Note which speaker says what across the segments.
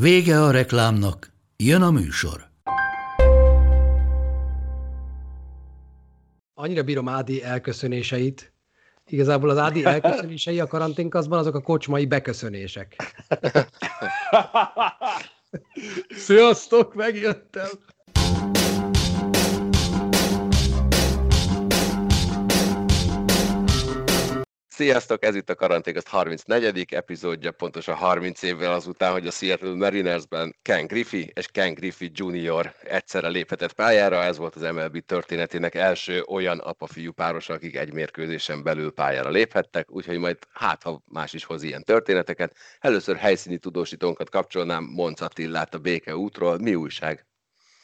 Speaker 1: Vége a reklámnak, jön a műsor.
Speaker 2: Annyira bírom Ádi elköszönéseit. Igazából az Ádi elköszönései a karanténkazban azok a kocsmai beköszönések. Sziasztok, megjöttem!
Speaker 3: Sziasztok, ez itt a Karanték, az 34. epizódja, pontosan 30 évvel azután, hogy a Seattle Marinersben Ken Griffey és Ken Griffey Jr. egyszerre léphetett pályára. Ez volt az MLB történetének első olyan apa-fiú páros, akik egy mérkőzésen belül pályára léphettek, úgyhogy majd hát, ha más is hoz ilyen történeteket. Először helyszíni tudósítónkat kapcsolnám, Monc Attillát a Béke útról. Mi újság?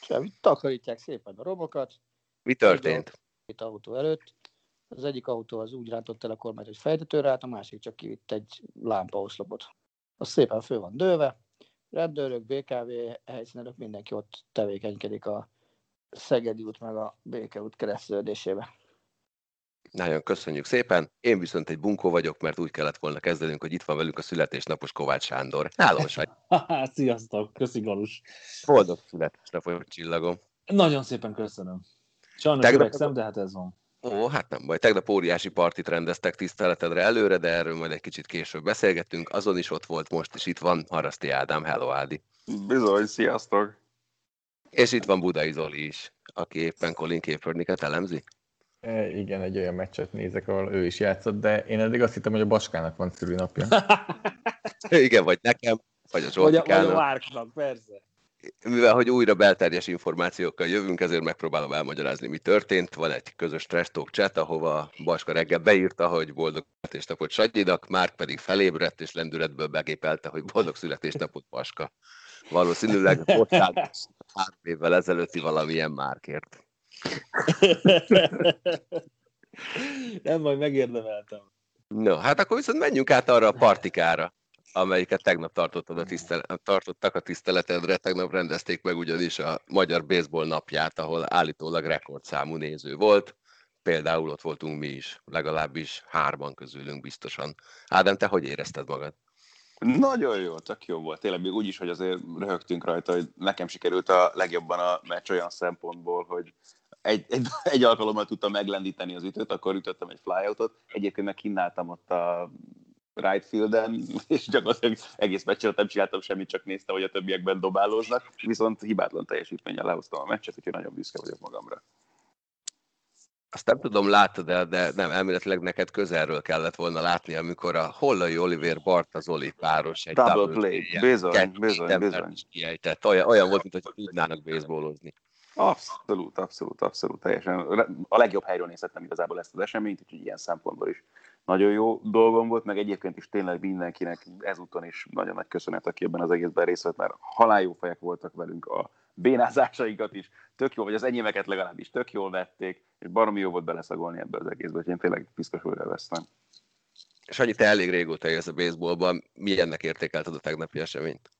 Speaker 4: Semmi, takarítják szépen a robokat.
Speaker 3: Mi történt?
Speaker 4: Itt autó előtt az egyik autó az úgy rántott el a kormányt, hogy fejtetőre állt, a másik csak kivitt egy lámpaoszlopot. Az szépen fő van dőve, rendőrök, BKV helyszínelők, mindenki ott tevékenykedik a Szegedi út meg a Béke út keresztülődésébe.
Speaker 3: Nagyon köszönjük szépen. Én viszont egy bunkó vagyok, mert úgy kellett volna kezdenünk, hogy itt van velünk a születésnapos Kovács Sándor. Háló,
Speaker 5: Sziasztok, köszi Galus.
Speaker 3: Boldog születésnapos csillagom.
Speaker 5: Nagyon szépen köszönöm. Sajnos
Speaker 3: Tegnap-
Speaker 5: öregszem, de hát ez van.
Speaker 3: Ó, hát nem baj. Tegnap óriási partit rendeztek tiszteletedre előre, de erről majd egy kicsit később beszélgettünk. Azon is ott volt, most is itt van Haraszti Ádám. Hello, Ádi.
Speaker 6: Bizony, sziasztok!
Speaker 3: És itt van Budai Zoli is, aki éppen Colin Kaepernicket elemzi.
Speaker 7: E, igen, egy olyan meccset nézek, ahol ő is játszott, de én eddig azt hittem, hogy a Baskának van szülőnapja.
Speaker 3: Igen, vagy nekem, vagy a
Speaker 5: Vagy a, vagy a
Speaker 3: Zsoltikának.
Speaker 5: Várknak, persze.
Speaker 3: Mivel, hogy újra belterjes információkkal jövünk, ezért megpróbálom elmagyarázni, mi történt. Van egy közös trash talk chat, ahova Baska reggel beírta, hogy boldog születésnapot Sagyidak, Márk pedig felébredt, és lendületből begépelte, hogy boldog születésnapot Baska. Valószínűleg állt három évvel ezelőtti valamilyen Márkért.
Speaker 5: Nem, majd megérdemeltem.
Speaker 3: No, hát akkor viszont menjünk át arra a partikára, amelyiket tegnap tartottad a tisztel- tartottak a tiszteletedre. Tegnap rendezték meg ugyanis a Magyar Baseball napját, ahol állítólag rekordszámú néző volt. Például ott voltunk mi is, legalábbis hárman közülünk biztosan. Ádám, te hogy érezted magad?
Speaker 6: Nagyon jó, tök jó volt. Tényleg még úgy is, hogy azért röhögtünk rajta, hogy nekem sikerült a legjobban a meccs olyan szempontból, hogy egy, egy, egy alkalommal tudtam meglendíteni az ütőt, akkor ütöttem egy flyoutot, egyébként meg kínáltam ott a right fielden, és gyakorlatilag egész meccsen nem csináltam semmit, csak néztem, hogy a többiekben dobálóznak, viszont hibátlan teljesítménnyel lehoztam a meccset, úgyhogy nagyon büszke vagyok magamra.
Speaker 3: Azt nem tudom, láttad el, de nem, elméletileg neked közelről kellett volna látni, amikor a Hollai Oliver Barta Zoli páros egy
Speaker 6: Double
Speaker 3: double
Speaker 6: play.
Speaker 3: play-jel
Speaker 6: Bizony,
Speaker 3: kettő
Speaker 6: bizony, bizony.
Speaker 3: kiejtett. Olyan, olyan volt, mintha tudnának baseballozni.
Speaker 6: Abszolút, abszolút, abszolút, teljesen. A legjobb helyről nézhettem igazából ezt az eseményt, úgyhogy ilyen szempontból is nagyon jó dolgom volt, meg egyébként is tényleg mindenkinek ezúton is nagyon nagy köszönet, aki ebben az egészben részt vett, mert halálljó fejek voltak velünk a bénázásaikat is, tök jó, vagy az enyémeket legalábbis tök jól vették, és baromi jó volt beleszagolni ebbe az egészbe, hogy én tényleg biztosul vesztem.
Speaker 3: És annyi te elég régóta élsz a baseballban, milyennek értékelted a tegnapi eseményt?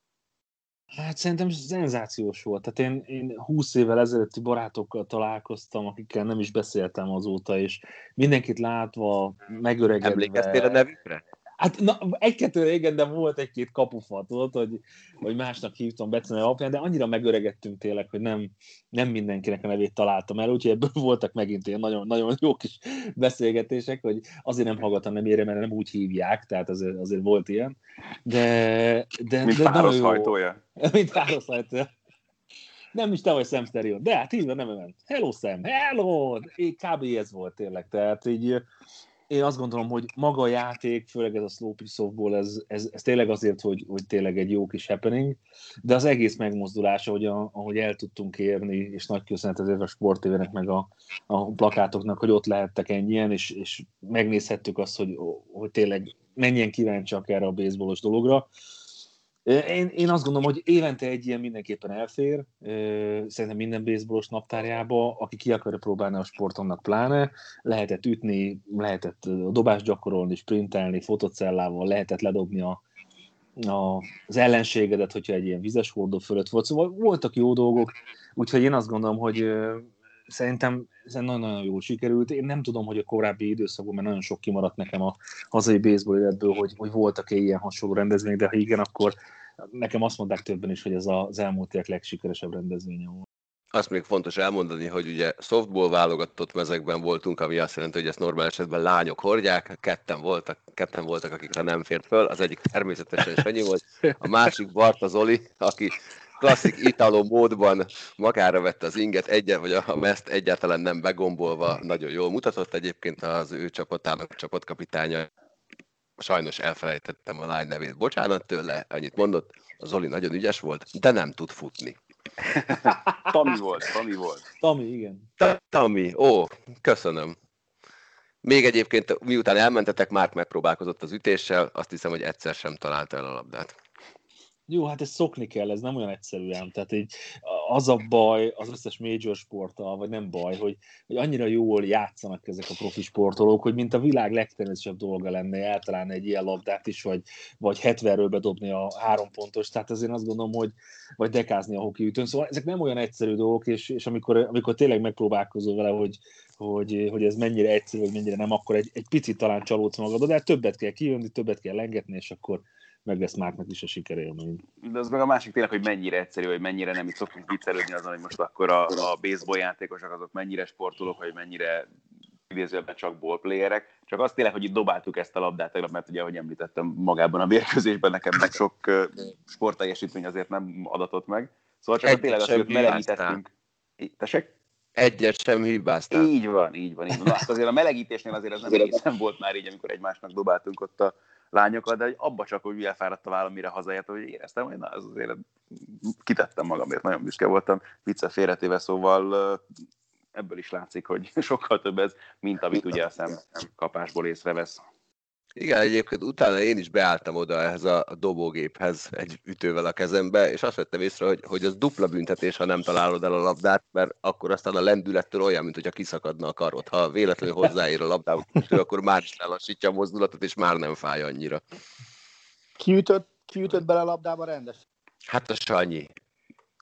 Speaker 5: Hát szerintem szenzációs volt. Tehát én, én 20 évvel ezelőtti barátokkal találkoztam, akikkel nem is beszéltem azóta, és mindenkit látva, megöregedve.
Speaker 3: Emlékeztél a nevükre?
Speaker 5: Hát na, egy-kettő régen, de volt egy-két kapufa, tudod, hogy, hogy másnak hívtam Becene alapján, de annyira megöregettünk tényleg, hogy nem, nem mindenkinek a nevét találtam el, úgyhogy ebből voltak megint ilyen nagyon, nagyon jó kis beszélgetések, hogy azért nem hallgattam nem érem, mert nem úgy hívják, tehát azért, azért volt ilyen. De, de,
Speaker 6: Mint
Speaker 5: de
Speaker 6: páros
Speaker 5: jó.
Speaker 6: hajtója.
Speaker 5: Mint páros hajtója. Nem is te vagy Sam Stereo, de hát így van, nem ment. Hello Sam, hello! Kb. ez volt tényleg, tehát így én azt gondolom, hogy maga a játék, főleg ez a slow softball, ez, ez, ez tényleg azért, hogy, hogy tényleg egy jó kis happening, de az egész megmozdulása, hogy a, ahogy el tudtunk érni, és nagy köszönet ezért a sportévének, meg a, a plakátoknak, hogy ott lehettek ennyien, és, és megnézhettük azt, hogy, hogy tényleg mennyien kíváncsiak erre a baseballos dologra. Én, én azt gondolom, hogy évente egy ilyen mindenképpen elfér, szerintem minden baseballos naptárjába, aki ki akarja próbálni a sportonnak pláne, lehetett ütni, lehetett dobást gyakorolni, sprintelni, fotocellával, lehetett ledobni a, a, az ellenségedet, hogyha egy ilyen vizes hordó fölött volt. Szóval voltak jó dolgok, úgyhogy én azt gondolom, hogy szerintem ez nagyon-nagyon jól sikerült. Én nem tudom, hogy a korábbi időszakban, mert nagyon sok kimaradt nekem a hazai baseball életből, hogy, hogy voltak-e ilyen hasonló rendezvények, de ha igen, akkor nekem azt mondták többen is, hogy ez az elmúlt évek legsikeresebb rendezvénye volt.
Speaker 3: Azt még fontos elmondani, hogy ugye softball válogatott mezekben voltunk, ami azt jelenti, hogy ezt normál esetben lányok hordják, ketten voltak, ketten voltak, akikre nem fért föl, az egyik természetesen Sanyi volt, a másik Barta Zoli, aki klasszik italó módban magára vette az inget, egyen, vagy a meszt egyáltalán nem begombolva, nagyon jól mutatott egyébként az ő csapatának a csapatkapitánya. Sajnos elfelejtettem a lány nevét, bocsánat tőle, annyit mondott, a Zoli nagyon ügyes volt, de nem tud futni.
Speaker 6: Tami volt, Tami volt.
Speaker 5: Tami, igen.
Speaker 3: Tami, ó, köszönöm. Még egyébként, miután elmentetek, Márk megpróbálkozott az ütéssel, azt hiszem, hogy egyszer sem találta el a labdát.
Speaker 5: Jó, hát ezt szokni kell, ez nem olyan egyszerű ám. Tehát így az a baj az összes major sporttal, vagy nem baj, hogy, hogy annyira jól játszanak ezek a profi sportolók, hogy mint a világ legtermészetesebb dolga lenne eltalálni egy ilyen labdát is, vagy, vagy 70-ről bedobni a három pontos. Tehát azért azt gondolom, hogy vagy dekázni a hoki ütőn. Szóval ezek nem olyan egyszerű dolgok, és, és amikor, amikor tényleg megpróbálkozol vele, hogy, hogy, hogy ez mennyire egyszerű, vagy mennyire nem, akkor egy, egy picit talán csalódsz magad, de többet kell kijönni, többet kell lengetni, és akkor, meg lesz Márknak is a sikerélmény.
Speaker 6: De az meg a másik tényleg, hogy mennyire egyszerű, hogy mennyire nem itt szoktunk viccelődni azon, hogy most akkor a, a baseball játékosok azok mennyire sportolók, vagy mennyire idézőben csak ballplayerek, csak azt tényleg, hogy itt dobáltuk ezt a labdát tegnap, mert ugye, ahogy említettem, magában a mérkőzésben nekem meg sok sportteljesítmény azért nem adatott meg. Szóval csak Egy tényleg azt, hogy melegítettünk. Tessék?
Speaker 3: Egyet sem hibáztál.
Speaker 6: Így van, így van. Így van. Na, azt azért a melegítésnél azért az nem egészen volt már így, amikor egymásnak dobáltunk ott a lányokat, de abba csak, hogy elfáradt a vállam, mire hazaért, hogy éreztem, hogy na, ez azért kitettem magamért, nagyon büszke voltam, vicce félretéve, szóval ebből is látszik, hogy sokkal több ez, mint amit ugye a szem kapásból észrevesz.
Speaker 3: Igen, egyébként utána én is beálltam oda ehhez a dobógéphez egy ütővel a kezembe, és azt vettem észre, hogy, hogy az dupla büntetés, ha nem találod el a labdát, mert akkor aztán a lendülettől olyan, mint hogyha kiszakadna a karod. Ha véletlenül hozzáér a labdához, akkor már is lelassítja a mozdulatot, és már nem fáj annyira.
Speaker 4: Kiütött, kiütött bele a labdába rendes?
Speaker 3: Hát a Sanyi.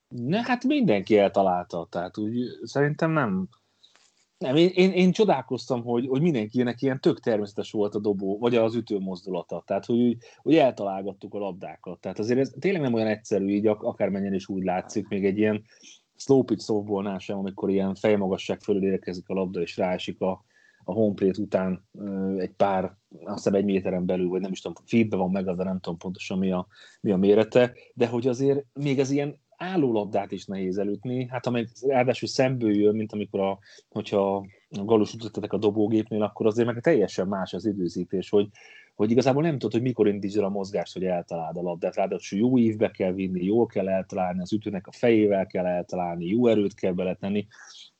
Speaker 5: Ne, hát mindenki eltalálta, tehát úgy szerintem nem, nem, én, én, én csodálkoztam, hogy, hogy mindenkinek ilyen tök természetes volt a dobó, vagy az ütő mozdulata. Tehát, hogy, hogy eltalálgattuk a labdákat. Tehát azért ez tényleg nem olyan egyszerű, így akármennyien is úgy látszik, még egy ilyen slow pitch softballnál sem, amikor ilyen fejmagasság fölül érkezik a labda, és ráesik a, a homeplate után egy pár, azt hiszem egy méteren belül, vagy nem is tudom, feedbe van meg, de nem tudom pontosan mi a, mi a mérete, de hogy azért még az ilyen állólabdát is nehéz elütni, hát amely ráadásul szemből jön, mint amikor a, hogyha a galus ütöttetek a dobógépnél, akkor azért meg teljesen más az időzítés, hogy, hogy igazából nem tudod, hogy mikor indítsd el a mozgást, hogy eltaláld a labdát. Ráadásul jó ívbe kell vinni, jól kell eltalálni, az ütőnek a fejével kell eltalálni, jó erőt kell beletenni.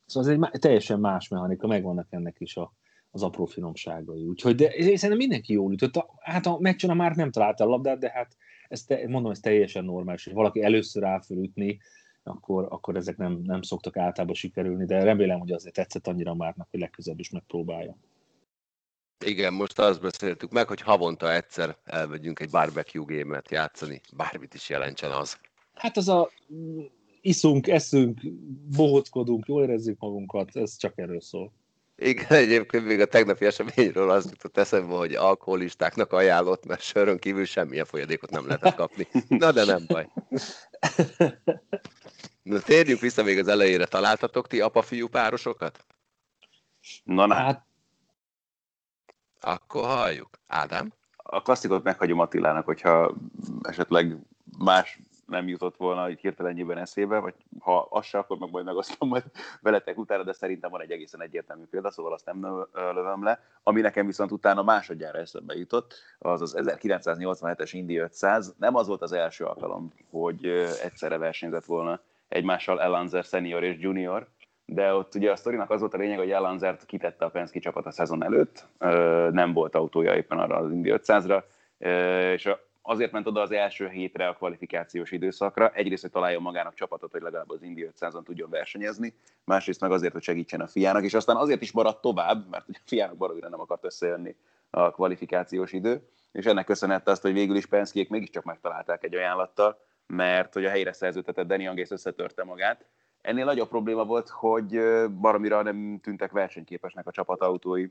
Speaker 5: Szóval ez egy teljesen más mechanika, megvannak ennek is a, az apró finomságai. Úgyhogy de szerintem mindenki jól ütött. Hát a meccsen már nem találta a labdát, de hát ez te, mondom, ez teljesen normális, hogy valaki először áll ütni, akkor, akkor ezek nem, nem szoktak általában sikerülni, de remélem, hogy azért tetszett annyira márnak, hogy legközelebb is megpróbálja.
Speaker 3: Igen, most azt beszéltük meg, hogy havonta egyszer elmegyünk egy barbecue gémet játszani, bármit is jelentsen az.
Speaker 5: Hát az a mm, iszunk, eszünk, bohockodunk, jól érezzük magunkat, ez csak erről szól.
Speaker 3: Igen, egyébként még a tegnapi eseményről az jutott eszembe, hogy alkoholistáknak ajánlott, mert sörön kívül semmilyen folyadékot nem lehetett kapni. Na de nem baj. Na térjünk vissza még az elejére. Találtatok ti apa-fiú párosokat?
Speaker 6: Na, na. Hát...
Speaker 3: Akkor halljuk. Ádám?
Speaker 6: A klasszikot meghagyom Attilának, hogyha esetleg más nem jutott volna így hirtelenjében eszébe, vagy ha az se, akkor meg majd megosztom majd veletek utána, de szerintem van egy egészen egyértelmű példa, szóval azt nem lövöm le. Ami nekem viszont utána másodjára eszembe jutott, az az 1987-es Indy 500. Nem az volt az első alkalom, hogy egyszerre versenyzett volna egymással Elanzer senior és junior, de ott ugye a sztorinak az volt a lényeg, hogy Elanzert kitette a Penske csapat a szezon előtt, nem volt autója éppen arra az Indy 500-ra, és a azért ment oda az első hétre a kvalifikációs időszakra. Egyrészt, hogy találjon magának csapatot, hogy legalább az Indy 500-on tudjon versenyezni, másrészt meg azért, hogy segítsen a fiának, és aztán azért is maradt tovább, mert a fiának baromira nem akart összejönni a kvalifikációs idő, és ennek köszönhette azt, hogy végül is Penskék mégiscsak megtalálták egy ajánlattal, mert hogy a helyre szerződtetett Danny Angész összetörte magát. Ennél nagyobb probléma volt, hogy baromira nem tűntek versenyképesnek a csapatautói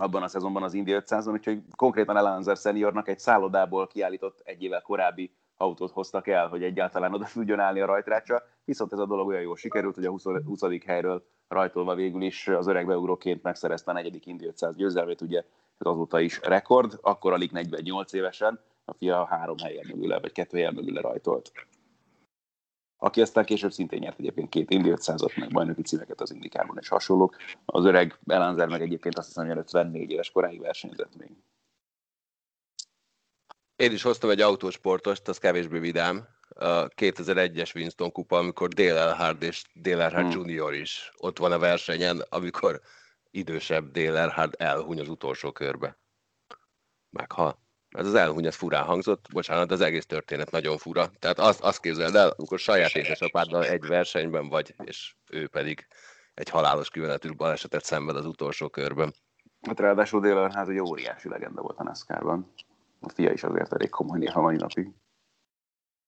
Speaker 6: abban a szezonban az Indy 500-on, úgyhogy konkrétan Elanzer seniornak egy szállodából kiállított egy évvel korábbi autót hoztak el, hogy egyáltalán oda tudjon állni a rajtrácsra, viszont ez a dolog olyan jól sikerült, hogy a 20. 20. helyről rajtolva végül is az öreg beugróként megszerezte a negyedik Indy 500 győzelmét, ugye ez azóta is rekord, akkor alig 48 évesen, a fia három helyen mögüle, vagy kettő helyen mögüle rajtolt. Aki aztán később szintén nyert egyébként két Indy 500 meg bajnoki címeket az Indikában és hasonlók. Az öreg Elanzer meg egyébként azt hiszem, hogy 54 éves koráig versenyzett még.
Speaker 3: Én is hoztam egy autósportost, az kevésbé vidám. A 2001-es Winston kupa, amikor Dale Earnhardt és Dale Earnhardt hmm. Junior is ott van a versenyen, amikor idősebb Dale Earnhardt elhuny az utolsó körbe. Meghal. Ez az elhuny, ez furán hangzott, bocsánat, az egész történet nagyon fura. Tehát azt, azt képzeld el, amikor saját édesapáddal egy versenyben vagy, és ő pedig egy halálos kimenetű balesetet szenved az utolsó körben.
Speaker 6: Hát ráadásul Dale hát egy óriási legenda volt a NASCAR-ban. A fia is azért elég komoly néha mai napig.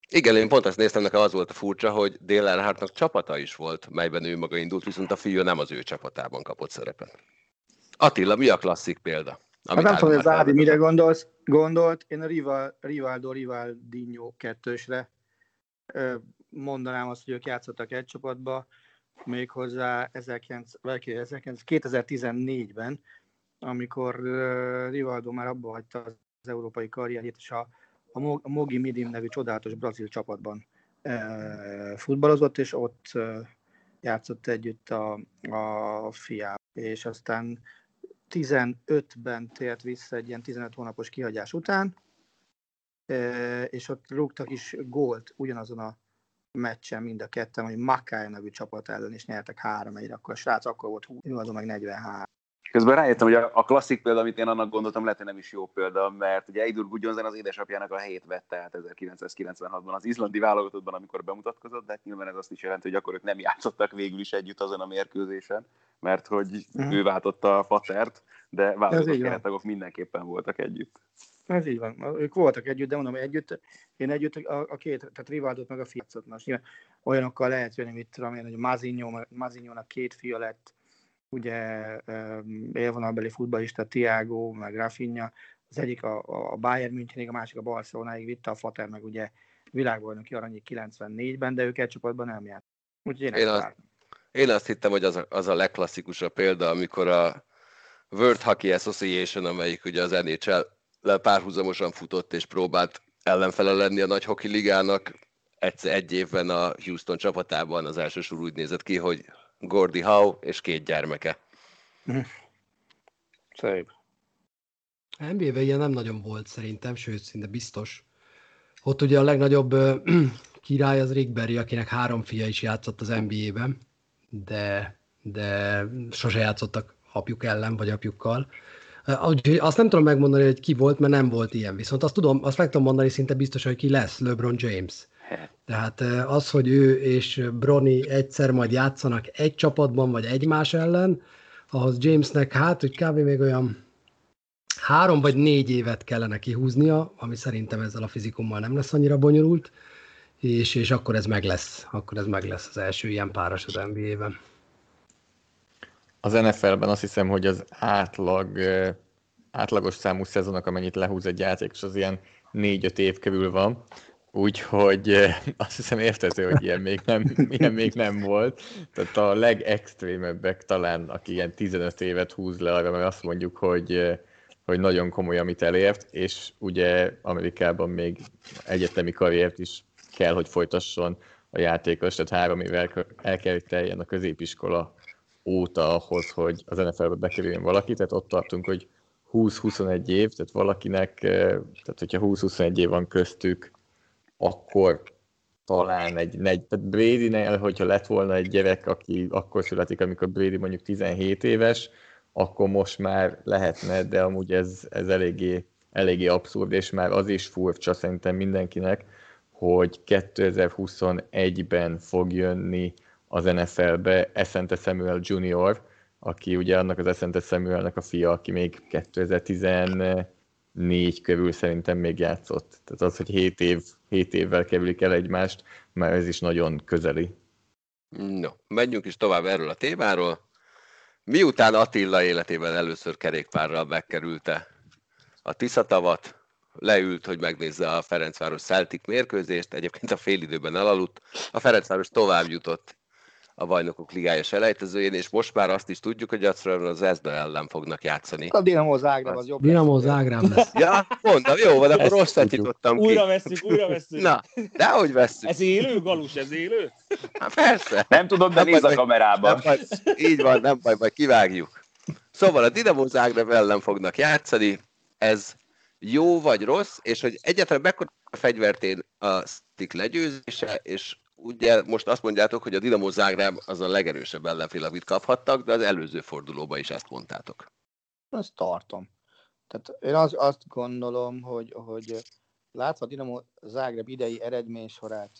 Speaker 3: Igen, én pont azt néztem, nekem az volt a furcsa, hogy Dale Earnhardtnak csapata is volt, melyben ő maga indult, viszont a fiú nem az ő csapatában kapott szerepet. Attila, mi a klasszik példa?
Speaker 4: Hát nem tudom, hogy az Ádi mire gondolsz, gondolt. Én a Rival, Rivaldo Rivaldinho kettősre mondanám azt, hogy ők játszottak egy csapatba, méghozzá 2014-ben, amikor Rivaldo már abba hagyta az európai karrierjét, és a, a Mogi Midim nevű csodálatos brazil csapatban futballozott, és ott játszott együtt a, a fiával. És aztán 15-ben tért vissza egy ilyen 15 hónapos kihagyás után, és ott rúgtak is gólt ugyanazon a meccsen mind a ketten, hogy Makai nevű csapat ellen is nyertek 3 1 akkor a srác akkor volt 20, azon meg 43.
Speaker 6: Közben rájöttem, hogy a, klasszik példa, amit én annak gondoltam, lehet, hogy nem is jó példa, mert ugye Eidur Gudjonsen az édesapjának a helyét vette át 1996-ban az izlandi válogatottban, amikor bemutatkozott, de hát nyilván ez azt is jelenti, hogy akkor ők nem játszottak végül is együtt azon a mérkőzésen, mert hogy uh-huh. ő váltotta a fatert, de válogatott keretagok mindenképpen voltak együtt.
Speaker 4: Ez így van. Ők voltak együtt, de mondom, együtt, én együtt a, a két, tehát Rivaldot meg a fiacot. Most nyilván olyanokkal lehet jönni, mit tudom én, hogy Mazinho, két fia lett, ugye élvonalbeli futballista Tiago, meg Rafinha, az egyik a, a Bayern Münchenig, a másik a Barcelonáig vitte, a Fater meg ugye világbajnoki aranyi 94-ben, de ők egy csapatban nem járt. Úgyhogy én,
Speaker 3: én, azt, én azt hittem, hogy az a, az a legklasszikusabb példa, amikor a World Hockey Association, amelyik ugye az NHL párhuzamosan futott és próbált ellenfele lenni a nagy hoki ligának, egy, egy évben a Houston csapatában az első sor úgy nézett ki, hogy Gordy Howe és két gyermeke.
Speaker 4: Szép.
Speaker 2: NBA-ben ilyen nem nagyon volt szerintem, sőt, szinte biztos. Ott ugye a legnagyobb király az Rick Barry, akinek három fia is játszott az NBA-ben, de, de sose játszottak apjuk ellen, vagy apjukkal. Úgyhogy azt nem tudom megmondani, hogy ki volt, mert nem volt ilyen. Viszont azt tudom, azt meg tudom mondani szinte biztos, hogy ki lesz LeBron James. Tehát az, hogy ő és Brony egyszer majd játszanak egy csapatban, vagy egymás ellen, ahhoz Jamesnek hát, hogy kb. még olyan három vagy négy évet kellene kihúznia, ami szerintem ezzel a fizikummal nem lesz annyira bonyolult, és, és akkor ez meg lesz, akkor ez meg lesz az első ilyen páros az NBA-ben.
Speaker 7: Az NFL-ben azt hiszem, hogy az átlag, átlagos számú szezonok, amennyit lehúz egy játékos, az ilyen négy-öt év körül van. Úgyhogy azt hiszem érthető, hogy ilyen még, nem, ilyen még nem volt. Tehát a legextrémebbek talán, aki ilyen 15 évet húz le arra, mert azt mondjuk, hogy, hogy nagyon komoly, amit elért, és ugye Amerikában még egyetemi karriert is kell, hogy folytasson a játékos, tehát három évvel el kell, hogy teljen a középiskola óta ahhoz, hogy az NFL-be bekerüljön valaki, tehát ott tartunk, hogy 20-21 év, tehát valakinek, tehát hogyha 20-21 év van köztük, akkor talán egy, negy, tehát Brady-nél, hogyha lett volna egy gyerek, aki akkor születik, amikor Brady mondjuk 17 éves, akkor most már lehetne, de amúgy ez, ez eléggé eléggé abszurd, és már az is furcsa szerintem mindenkinek, hogy 2021-ben fog jönni az NFL-be Essente Samuel Jr., aki ugye annak az Essente Samuelnek a fia, aki még 2014 körül szerintem még játszott. Tehát az, hogy 7, év, 7 évvel kerülik el egymást, már ez is nagyon közeli.
Speaker 3: No, menjünk is tovább erről a témáról. Miután Attila életében először kerékpárral megkerülte a Tiszatavat, leült, hogy megnézze a Ferencváros Celtic mérkőzést, egyébként a félidőben elaludt. A Ferencváros tovább jutott a bajnokok ligája selejtezőjén, és most már azt is tudjuk, hogy egyszerűen az Ezda ellen fognak játszani.
Speaker 4: A Dinamo Zágráb az jobb.
Speaker 2: Dinamo. Zágráb lesz.
Speaker 3: Ja, mondom, jó van, akkor
Speaker 7: Ezt
Speaker 3: rosszat nyitottam ki.
Speaker 5: Újra veszünk, újra veszünk.
Speaker 3: Na, dehogy vesszük.
Speaker 5: Ez élő, Galus, ez élő?
Speaker 3: Hát persze.
Speaker 6: Nem tudod, de nézd a kamerában.
Speaker 3: Nem baj, így van, nem baj, majd kivágjuk. Szóval a Dinamo Zágráb ellen fognak játszani, ez jó vagy rossz, és hogy egyáltalán mekkora fegyvertén a Stick legyőzése, és ugye most azt mondjátok, hogy a Dinamo Zágráb az a legerősebb ellenfél, amit kaphattak, de az előző fordulóban is ezt mondtátok.
Speaker 4: Azt tartom. Tehát én az, azt gondolom, hogy, hogy látva a Dinamo Zágráb idei eredménysorát,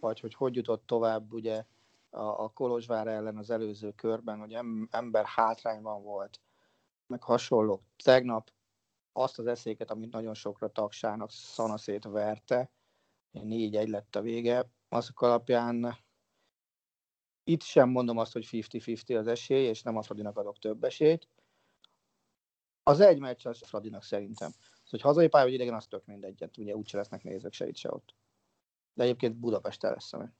Speaker 4: vagy hogy hogy jutott tovább ugye a, a Kolozsvár ellen az előző körben, hogy em, ember hátrányban volt, meg hasonló. Tegnap azt az eszéket, amit nagyon sokra tagsának szanaszét verte, négy egy lett a vége, azok alapján itt sem mondom azt, hogy 50-50 az esély, és nem a Fradinak adok több esélyt. Az egy meccs az Fradinak szerintem. Az, hogy hazai pálya vagy idegen, az tök mindegy. Hát Ugye úgyse lesznek nézők se itt, se ott. De egyébként Budapesten lesz a.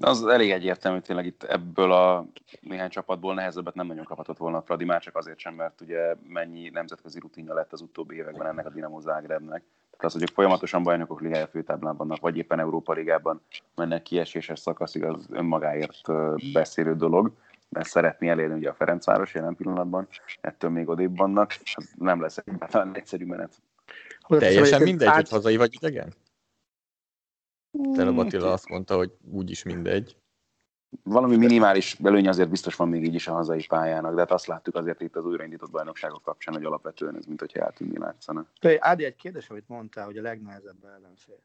Speaker 6: Az elég egyértelmű, tényleg itt ebből a néhány csapatból nehezebbet nem nagyon kaphatott volna a Fradi, már csak azért sem, mert ugye mennyi nemzetközi rutinja lett az utóbbi években ennek a Dinamo Zágrebnek. Tehát az, hogy ők folyamatosan bajnokok ligája főtáblán vannak, vagy éppen Európa Ligában mennek kieséses szakaszig, az önmagáért beszélő dolog. Ezt szeretné elérni ugye a Ferencváros jelen pillanatban, ettől még odébb vannak. Az nem lesz egyáltalán egyszerű menet.
Speaker 7: Teljesen mindegy, hogy hazai vagy idegen? Tele
Speaker 6: Hmm,
Speaker 7: Attila azt mondta, hogy úgyis mindegy.
Speaker 6: Valami minimális előny azért biztos van még így is a hazai pályának, de hát azt láttuk azért itt az újraindított bajnokságok kapcsán, hogy alapvetően ez mint hogyha eltűnni látszana.
Speaker 4: Ádi, egy kérdés, amit mondtál, hogy a legnehezebb ellenfél.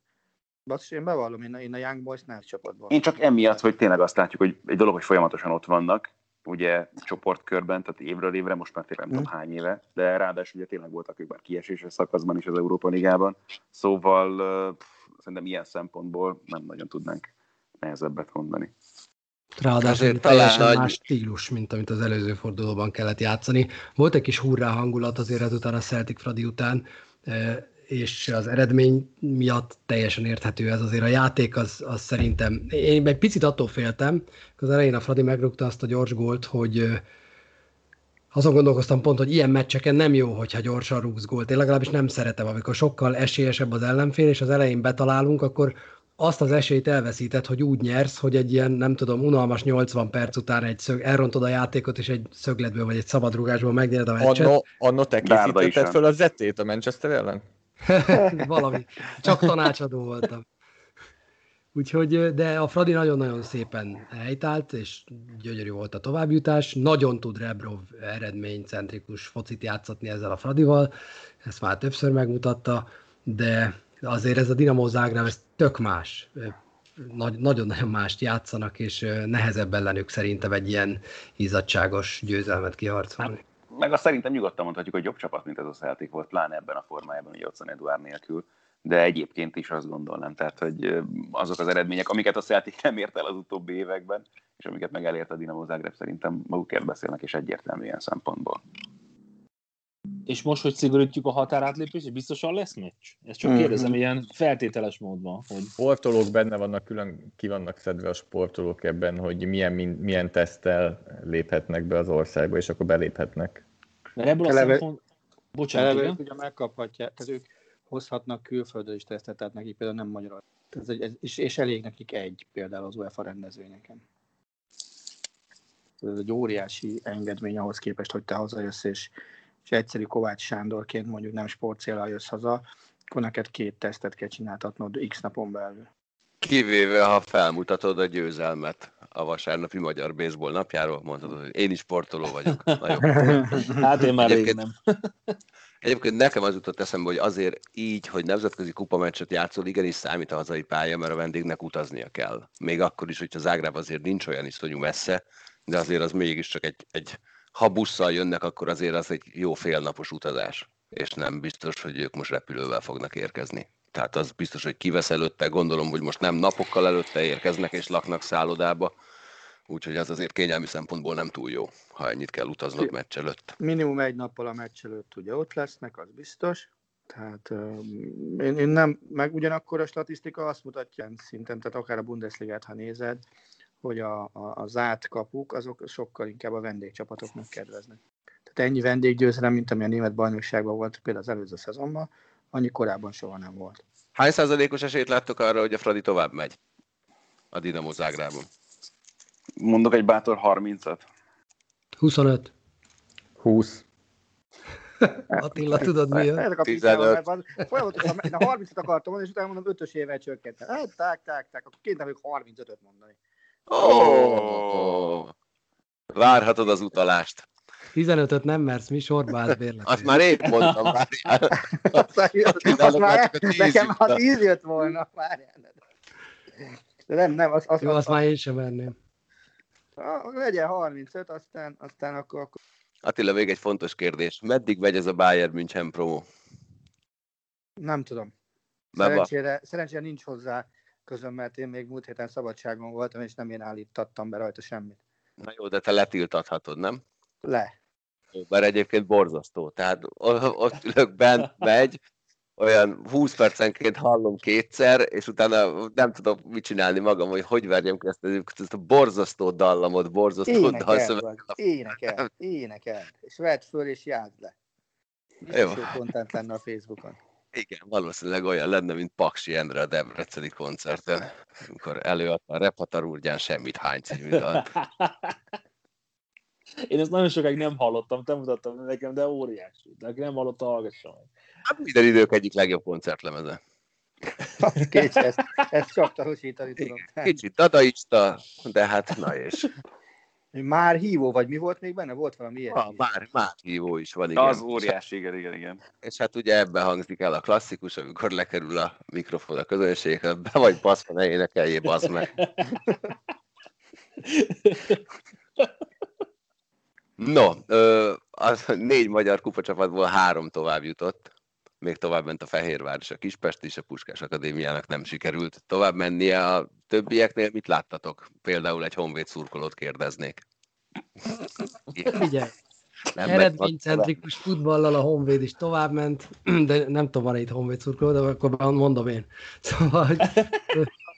Speaker 4: Basszus, én bevallom, én a, én a Young Boys nehéz csapatban.
Speaker 6: Én csak emiatt, hogy tényleg azt látjuk, hogy egy dolog, hogy folyamatosan ott vannak, ugye csoportkörben, tehát évről évre, most már tényleg nem tudom hány éve, de ráadásul ugye tényleg voltak ők már kieséses szakaszban is az Európa Ligában, szóval pff, szerintem ilyen szempontból nem nagyon tudnánk nehezebbet mondani.
Speaker 2: Ráadásul
Speaker 3: Azért talán nagy-
Speaker 2: más stílus, mint amit az előző fordulóban kellett játszani. Volt egy kis hurrá hangulat azért ezután a Celtic Fradi után, eh, és az eredmény miatt teljesen érthető ez azért a játék, az, az szerintem, én egy picit attól féltem, az elején a Fradi megrúgta azt a gyors gólt, hogy eh, azon gondolkoztam pont, hogy ilyen meccseken nem jó, hogyha gyorsan rúgsz gólt. Én legalábbis nem szeretem, amikor sokkal esélyesebb az ellenfél, és az elején betalálunk, akkor azt az esélyt elveszített, hogy úgy nyersz, hogy egy ilyen, nem tudom, unalmas 80 perc után egy szög, elrontod a játékot, és egy szögletből vagy egy szabadrugásból megnyered a meccset.
Speaker 7: Anno, anno te készítetted föl a zetét a Manchester ellen?
Speaker 2: Valami. Csak tanácsadó voltam. Úgyhogy, de a Fradi nagyon-nagyon szépen helytált, és gyönyörű volt a továbbjutás. Nagyon tud Rebrov eredménycentrikus focit játszatni ezzel a Fradival, ezt már többször megmutatta, de azért ez a Dinamo Zágráb, ez tök más. Nagy- Nagyon-nagyon mást játszanak, és nehezebb ellenük szerintem egy ilyen izzadságos győzelmet kiharcolni.
Speaker 6: Meg azt szerintem nyugodtan mondhatjuk, hogy jobb csapat, mint ez a Celtic volt, pláne ebben a formájában, ugye Otson Eduard nélkül, de egyébként is azt gondolnám, tehát hogy azok az eredmények, amiket a Celtic nem ért el az utóbbi években, és amiket meg elért a Dinamo Zagreb szerintem magukért beszélnek, és egyértelmű ilyen szempontból.
Speaker 5: És most, hogy szigorítjuk a határátlépést, biztosan lesz meccs? Ezt csak
Speaker 6: Mhm.
Speaker 5: kérdezem ilyen feltételes módban, hogy
Speaker 7: Sportolók benne vannak, külön ki vannak szedve a sportolók ebben, hogy milyen, milyen teszttel léphetnek be az országba, és akkor beléphetnek.
Speaker 5: mert ebből a
Speaker 4: Eleve-
Speaker 5: szempont... Bocsánat,
Speaker 4: Eleve
Speaker 5: igen?
Speaker 4: ugye megkaphatják, tehát ők hozhatnak külföldön is tesztet, tehát nekik például nem magyar. Ez egy, ez, és, és elég nekik egy például az UEFA rendezvényeken. Ez egy óriási engedmény ahhoz képest, hogy te hazajössz, és, és egyszerű Kovács Sándorként mondjuk nem sportcélra jössz haza, akkor neked két tesztet kell csináltatnod x napon belül.
Speaker 3: Kivéve, ha felmutatod a győzelmet a vasárnapi magyar baseball napjáról, mondhatod, hogy én is sportoló vagyok.
Speaker 5: Hát én már rég
Speaker 3: Egyébként-
Speaker 5: nem.
Speaker 3: Egyébként nekem az jutott eszembe, hogy azért így, hogy nemzetközi kupameccset játszol, igenis számít a hazai pálya, mert a vendégnek utaznia kell. Még akkor is, hogyha Zágráb azért nincs olyan iszonyú messze, de azért az mégiscsak egy, egy ha busszal jönnek, akkor azért az egy jó félnapos utazás. És nem biztos, hogy ők most repülővel fognak érkezni. Tehát az biztos, hogy kivesz előtte, gondolom, hogy most nem napokkal előtte érkeznek és laknak szállodába, úgyhogy az azért kényelmi szempontból nem túl jó, ha ennyit kell utaznod meccs előtt.
Speaker 4: Minimum egy nappal a meccs előtt ugye ott lesznek, az biztos. Tehát én, én nem, meg ugyanakkor a statisztika azt mutatja szinten, tehát akár a Bundesligát, ha nézed, hogy a, a, a zárt kapuk, azok sokkal inkább a vendégcsapatoknak kedveznek. Tehát ennyi vendéggyőzelem, mint ami a német bajnokságban volt például az előző szezonban, annyi korábban soha nem volt.
Speaker 3: Hány százalékos esélyt láttok arra, hogy a Fradi tovább megy a Dinamo Zágrában?
Speaker 6: Mondok egy bátor 30-at.
Speaker 2: 25.
Speaker 7: 20.
Speaker 2: Attila, tudod mi jön?
Speaker 4: Ezek a
Speaker 3: 15.
Speaker 4: piszkák, mert az- folyamatosan, na 30-at akartam mondani, és utána mondom 5-ös évvel csökkentem. Hát, tak, tak, tak, akkor kéne még 35-öt mondani.
Speaker 3: Oh! Várhatod az utalást.
Speaker 2: 15-öt nem mersz, mi sorba állsz bérletére.
Speaker 3: Azt már épp mondtam, várjál.
Speaker 4: Aztán, az már,
Speaker 3: csak a tíz
Speaker 4: nekem az. 10 jött volna, várjál. De nem, nem, az, az,
Speaker 2: Jó,
Speaker 4: az,
Speaker 2: azt már én sem merném.
Speaker 4: az, legyen 35, aztán, aztán akkor, akkor
Speaker 3: Attila, még egy fontos kérdés. Meddig megy ez a Bayern München promo?
Speaker 4: nem tudom. Szerencsére, szerencsére nincs hozzá közöm, mert én még múlt héten szabadságon voltam, és nem én állítottam be rajta semmit.
Speaker 3: Na jó, de te letiltathatod, nem?
Speaker 4: Le.
Speaker 3: Mert egyébként borzasztó. Tehát ott ülök bent, megy, olyan 20 percenként hallom kétszer, és utána nem tudok mit csinálni magam, hogy hogy verjem ki ezt, ezt a borzasztó dallamot, borzasztó dalszöveget.
Speaker 4: énekel, énekel, és vedd föl, és játsz le. Biztos jó content lenne a Facebookon.
Speaker 3: Igen, valószínűleg olyan lenne, mint Paksi Endre a Debreceni koncerten, amikor előadta a Repatar úrgyán semmit hány című dal.
Speaker 5: Én ezt nagyon sokáig nem hallottam, te mutattad nekem, de óriási. De aki nem hallotta, hallgassa meg.
Speaker 3: Hát minden idők egyik legjobb koncertlemeze.
Speaker 4: Kécs, ezt, ezt csak tanúsítani tudom.
Speaker 3: Kicsit dadaista, de hát na és.
Speaker 4: Már hívó vagy, mi volt még benne? Volt valami ilyesmi.
Speaker 3: Ah, már, már hívó is van, igen.
Speaker 6: Az óriási, igen, igen, igen.
Speaker 3: És hát ugye ebben hangzik el a klasszikus, amikor lekerül a mikrofon a közönséghez, be vagy baszva, ne énekeljél, basz meg. No, ö, az négy magyar kupacsapatból három tovább jutott. Még tovább ment a Fehérvár és a Kispest és a Puskás Akadémiának nem sikerült tovább mennie. A többieknél mit láttatok? Például egy honvéd szurkolót kérdeznék.
Speaker 2: Figyelj, eredménycentrikus futballal a Honvéd is továbbment, de nem tudom, van itt Honvéd szurkoló, de akkor mondom én. Szóval, hogy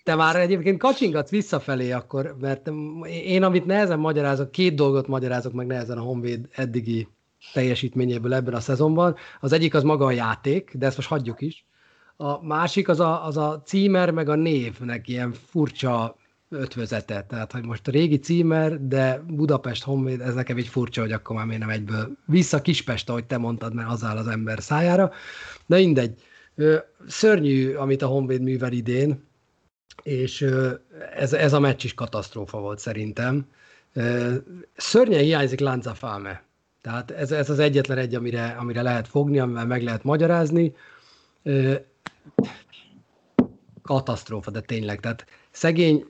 Speaker 2: te már egyébként kacsingatsz visszafelé akkor, mert én, amit nehezen magyarázok, két dolgot magyarázok meg nehezen a Honvéd eddigi teljesítményéből ebben a szezonban. Az egyik az maga a játék, de ezt most hagyjuk is. A másik az a, az a címer, meg a névnek ilyen furcsa ötvözete. Tehát, hogy most a régi címer, de Budapest Honvéd, ez nekem egy furcsa, hogy akkor már miért nem egyből vissza Kispest, ahogy te mondtad, mert az áll az ember szájára. De mindegy. Szörnyű, amit a Honvéd művel idén, és ez, ez a meccs is katasztrófa volt szerintem. Szörnyen hiányzik Lanza Fáme. Tehát ez, ez az egyetlen egy, amire, amire lehet fogni, amivel meg lehet magyarázni. Katasztrófa, de tényleg. Tehát szegény,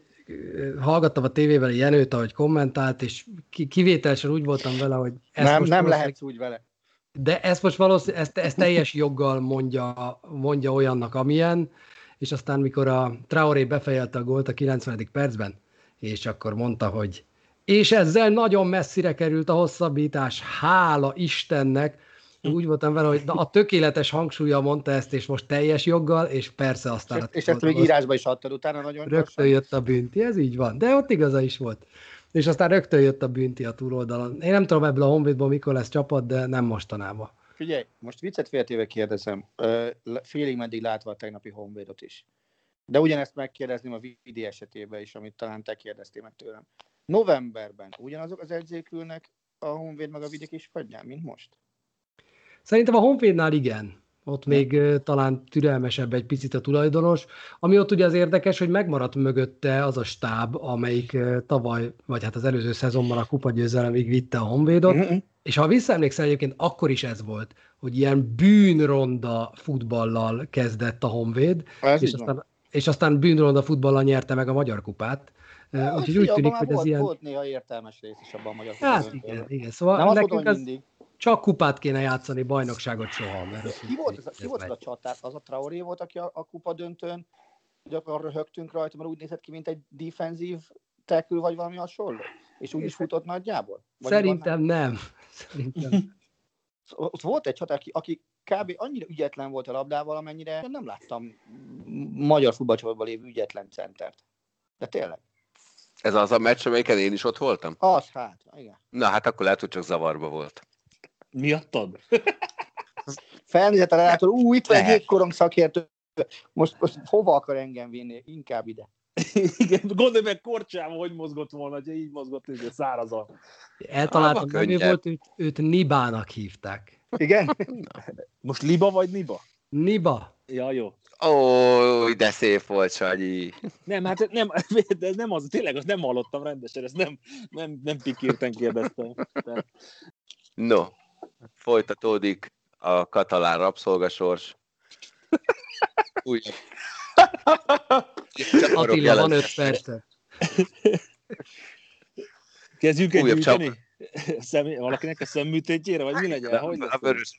Speaker 2: hallgattam a tévével a Jenőt, ahogy kommentált, és ki- kivételesen úgy voltam vele, hogy ezt
Speaker 4: Nem, nem lehetsz úgy vele.
Speaker 2: de ezt most valószínűleg, ezt, ezt teljes joggal mondja, mondja olyannak, amilyen, és aztán mikor a Traoré befejelte a gólt a 90. percben, és akkor mondta, hogy és ezzel nagyon messzire került a hosszabbítás, hála Istennek, úgy voltam vele, hogy na, a tökéletes hangsúlya mondta ezt, és most teljes joggal, és persze aztán...
Speaker 4: És, és ezt még írásba is adtad utána nagyon
Speaker 2: Rögtön
Speaker 4: gyorsan.
Speaker 2: jött a bünti, ez így van. De ott igaza is volt. És aztán rögtön jött a bünti a túloldalon. Én nem tudom ebből a Honvédból mikor lesz csapat, de nem mostanában.
Speaker 4: Figyelj, most viccet féltéve kérdezem, félig meddig látva a tegnapi Honvédot is. De ugyanezt megkérdezném a Vidi esetében is, amit talán te kérdeztél meg tőlem. Novemberben ugyanazok az edzők ülnek a Honvéd meg a Vidi kis padján, mint most?
Speaker 2: Szerintem a Honvédnál igen. ott még talán türelmesebb egy picit a tulajdonos. Ami ott ugye az érdekes, hogy megmaradt mögötte az a stáb, amelyik tavaly, vagy hát az előző szezonban a kupagyőzelemig vitte a Honvédot,
Speaker 4: Mhm.
Speaker 2: és ha visszaemlékszel egyébként, akkor is ez volt, hogy ilyen bűnronda futballal kezdett a Honvéd,
Speaker 4: Ez
Speaker 2: és aztán, és aztán bűnronda futballal nyerte meg a Magyar Kupát.
Speaker 4: Hát,
Speaker 2: Úgyhogy úgy tűnik, hogy ez
Speaker 4: volt,
Speaker 2: ilyen...
Speaker 4: volt néha értelmes rész is abban a magyar
Speaker 2: Hát igen, igen. Szóval
Speaker 4: Nem
Speaker 2: nekünk az
Speaker 4: mindig.
Speaker 2: csak kupát kéne játszani, bajnokságot soha. Mert
Speaker 4: Ki volt, ez, ki
Speaker 2: ez
Speaker 4: volt
Speaker 2: megy.
Speaker 4: a csatár? Az a Traoré volt, aki a, a kupa döntőn gyakorlatilag röhögtünk rajta, mert úgy nézett ki, mint egy defenzív tackle, vagy valami hasonló. És úgy is futott nagyjából? Vagy
Speaker 2: Szerintem nem. Szerintem.
Speaker 4: Szóval Ott volt egy csatár, aki, aki kb. annyira ügyetlen volt a labdával, amennyire nem láttam magyar futballcsapatban lévő ügyetlen centert. De tényleg.
Speaker 3: Ez az a meccs, amelyiken én is ott voltam?
Speaker 4: Az hát, igen.
Speaker 3: Na hát akkor lehet, hogy csak zavarba volt.
Speaker 5: Miattad?
Speaker 4: Felnézett a relátor, ú, itt van egy jégkorong szakértő. Most, most hova akar engem vinni? Inkább ide.
Speaker 5: Igen, gondolj meg Korcsával, hogy mozgott volna, hogy így mozgott, hogy szárazan.
Speaker 2: Eltaláltam, nem ő volt, őt, őt Nibának hívták.
Speaker 4: Igen?
Speaker 5: Most liba vagy niba?
Speaker 2: Niba.
Speaker 5: Ja, jó.
Speaker 3: Ó, de szép volt, Sanyi.
Speaker 5: Nem, hát nem, de ez nem az, tényleg azt nem hallottam rendesen, ezt nem, nem, nem pikírten kérdeztem. Tehát,
Speaker 3: No, folytatódik a katalán rabszolgasors. Új. Csavarok
Speaker 2: Attila, van öt percet.
Speaker 5: kezdjünk egy
Speaker 3: Újabb
Speaker 5: gyűjteni? Személy, valakinek a szemműtétjére, vagy mi legyen? Hogy
Speaker 3: A vörös.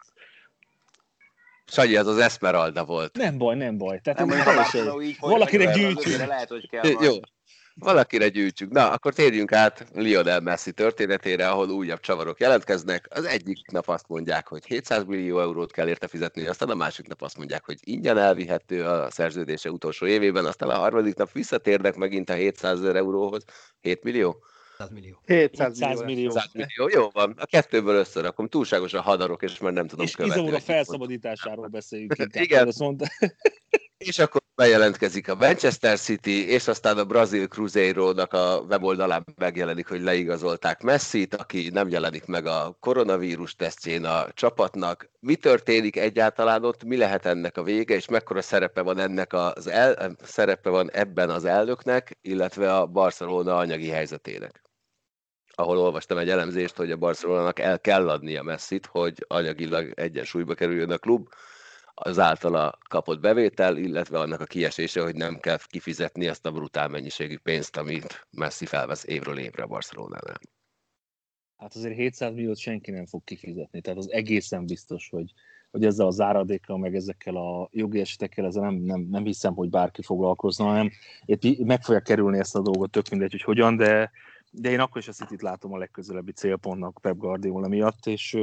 Speaker 3: Sanyi, az az Esmeralda volt.
Speaker 5: Nem baj, nem baj. Tehát
Speaker 6: Nem,
Speaker 5: nem, teljesen...
Speaker 6: Így
Speaker 5: Valakinek
Speaker 6: azért Lehet, hogy kell
Speaker 3: Jó,
Speaker 6: majd.
Speaker 3: valakire gyűjtsük. Na, akkor térjünk át Lionel Messi történetére, ahol újabb csavarok jelentkeznek. Az egyik nap azt mondják, hogy 700 millió eurót kell érte fizetni, aztán a másik nap azt mondják, hogy ingyen elvihető a szerződése utolsó évében, aztán a harmadik nap visszatérnek megint a 700 ezer euróhoz. 7 millió?
Speaker 2: 100 millió.
Speaker 4: 700
Speaker 5: 100
Speaker 4: millió.
Speaker 5: millió.
Speaker 3: 100 millió, jó van. A kettőből összerakom. Túlságosan hadarok, és már nem tudom
Speaker 5: És
Speaker 3: követni. Mit mond.
Speaker 5: felszabadításáról beszéljünk. inkább.
Speaker 3: Igen.
Speaker 5: Mondta,
Speaker 3: És akkor bejelentkezik a Manchester City, és aztán a Brazil Cruzeiro-nak a weboldalán megjelenik, hogy leigazolták Messi-t, aki nem jelenik meg a koronavírus tesztjén a csapatnak. Mi történik egyáltalán ott, mi lehet ennek a vége, és mekkora szerepe van ennek az el, szerepe van ebben az elnöknek, illetve a Barcelona anyagi helyzetének? Ahol olvastam egy elemzést, hogy a Barcelonának el kell adnia Messit, hogy anyagilag egyensúlyba kerüljön a klub, az általa kapott bevétel, illetve annak a kiesése, hogy nem kell kifizetni ezt a brutál mennyiségű pénzt, amit Messi felvesz évről évre a Barcelonánál.
Speaker 5: hát azért 700 milliót senki nem fog kifizetni, tehát az egészen biztos, hogy, hogy ezzel a záradékkal, meg ezekkel a jogi esetekkel, ezzel nem, nem, nem hiszem, hogy bárki foglalkozna, hanem itt meg fogja kerülni ezt a dolgot, tök mindegy, hogy hogyan, de, de én akkor is a City-t látom a legközelebbi célpontnak Pep Guardiola miatt, és,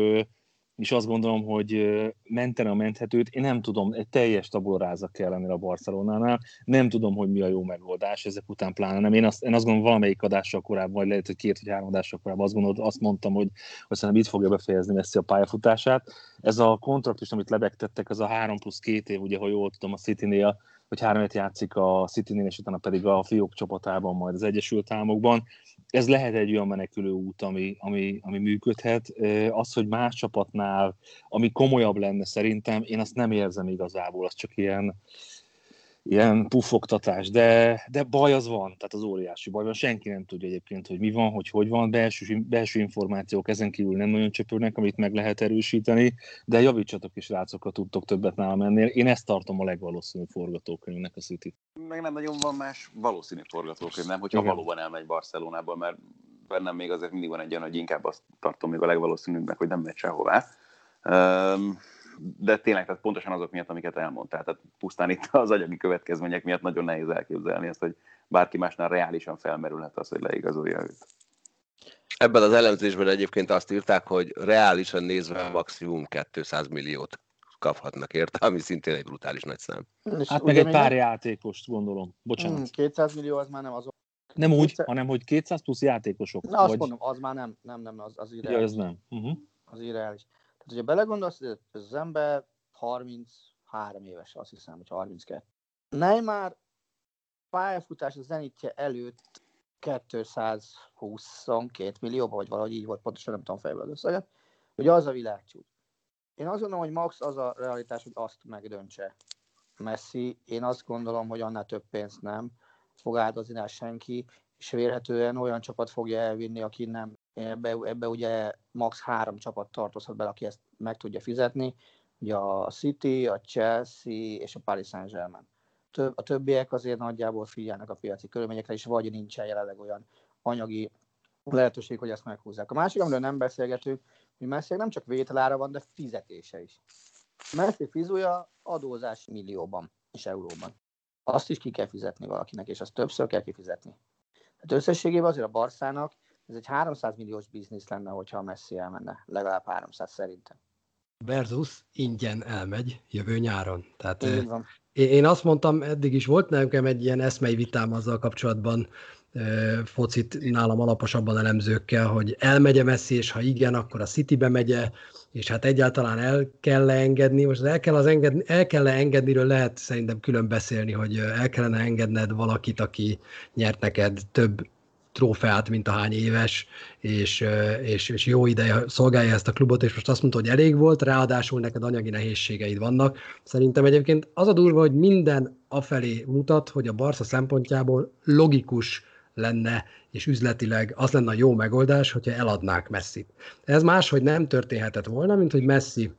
Speaker 5: és azt gondolom, hogy ö, mentene a menthetőt, én nem tudom, egy teljes tabuláza kell lenni a Barcelonánál, nem tudom, hogy mi a jó megoldás, ezek után pláne nem. Én azt, én azt gondolom, valamelyik adással korábban, vagy lehet, hogy két vagy három adással korábban azt gondolom, azt mondtam, hogy, hogy szerintem itt fogja befejezni Messi a pályafutását. Ez a kontraktus, amit lebegtettek, az a három plusz két év, ugye, ha jól tudom, a City-nél, hogy három játszik a City-nél, és utána pedig a fiók csapatában, majd az Egyesült Államokban. Ez lehet egy olyan menekülő út, ami, ami, ami működhet. Az, hogy más csapatnál, ami komolyabb lenne szerintem, én azt nem érzem igazából, az csak ilyen, ilyen puffogtatás, de, de baj az van, tehát az óriási baj van. Senki nem tudja egyébként, hogy mi van, hogy hogy van, belső, belső információk ezen kívül nem nagyon csöpörnek, amit meg lehet erősíteni, de javítsatok is rácok, ha tudtok többet nálam ennél. Én ezt tartom a legvalószínűbb forgatókönyvnek a City.
Speaker 6: Meg nem nagyon van más valószínű forgatókönyv, nem? Hogyha
Speaker 5: Igen.
Speaker 6: valóban elmegy Barcelonába, mert bennem még azért mindig van egy olyan, hogy inkább azt tartom még a legvalószínűbbnek, hogy nem megy sehová. Üm, de tényleg, tehát pontosan azok miatt, amiket elmondtál. Tehát pusztán itt az anyagi következmények miatt nagyon nehéz elképzelni ezt, hogy bárki másnál reálisan felmerülhet az, hogy leigazolja őt.
Speaker 3: Ebben az elemzésben egyébként azt írták, hogy reálisan nézve maximum 200 milliót kaphatnak érte, ami szintén egy brutális nagy szám.
Speaker 4: És
Speaker 5: Hát meg egy pár játékost gondolom. Bocsánat.
Speaker 4: Hmm, 200 millió az már nem az.
Speaker 5: Nem úgy,
Speaker 4: 200
Speaker 5: hanem hogy 200 plusz játékosok.
Speaker 4: Na azt
Speaker 5: vagy...
Speaker 4: mondom, az már nem, nem, nem, az, az
Speaker 5: Ja,
Speaker 4: irreális.
Speaker 5: ez nem. Uh-huh.
Speaker 4: Az irreális. Tehát, hogyha belegondolsz, ez az ember 33 éves, azt hiszem, hogy 32. Neymar pályafutás a zenitje előtt 222 millióba, vagy valahogy így volt, pontosan nem tudom fejből az összeget, hogy az a világcsúcs. Én azt gondolom, hogy max az a realitás, hogy azt megdöntse Messi. Én azt gondolom, hogy annál több pénzt nem fog áldozni rá senki, és vélhetően olyan csapat fogja elvinni, aki nem. Ebbe, ebbe ugye max három csapat tartozhat bele, aki ezt meg tudja fizetni. Ugye a City, a Chelsea és a Paris Saint-Germain. Több, a többiek azért nagyjából figyelnek a piaci körülményekre, és vagy nincsen jelenleg olyan anyagi lehetőség, hogy ezt meghúzzák. A másik, amiről nem beszélgetünk, hogy Messi nem csak vételára van, de fizetése is. Messi fizúja adózás millióban és euróban. Azt is ki kell fizetni valakinek, és azt többször kell kifizetni. Hát összességében azért a Barszának ez egy 300 milliós biznisz lenne, hogyha a Messi elmenne. Legalább 300 szerintem.
Speaker 2: Versus ingyen elmegy jövő nyáron. Tehát
Speaker 4: Így van.
Speaker 2: én azt mondtam, eddig is volt nekem egy ilyen eszmei vitám azzal kapcsolatban, focit nálam alaposabban elemzőkkel, hogy elmegye Messi, és ha igen, akkor a Citybe megye, és hát egyáltalán el kell -e engedni. Most el kell, az engedni, el kell -e engedniről lehet szerintem külön beszélni, hogy el kellene engedned valakit, aki nyert neked több trófeát, mint a hány éves, és, és, és jó ideje szolgálja ezt a klubot, és most azt mondta, hogy elég volt, ráadásul neked anyagi nehézségeid vannak. Szerintem egyébként az a durva, hogy minden afelé mutat, hogy a Barca szempontjából logikus lenne, és üzletileg az lenne a jó megoldás, hogyha eladnák Messi. Ez máshogy nem történhetett volna, mint hogy Messi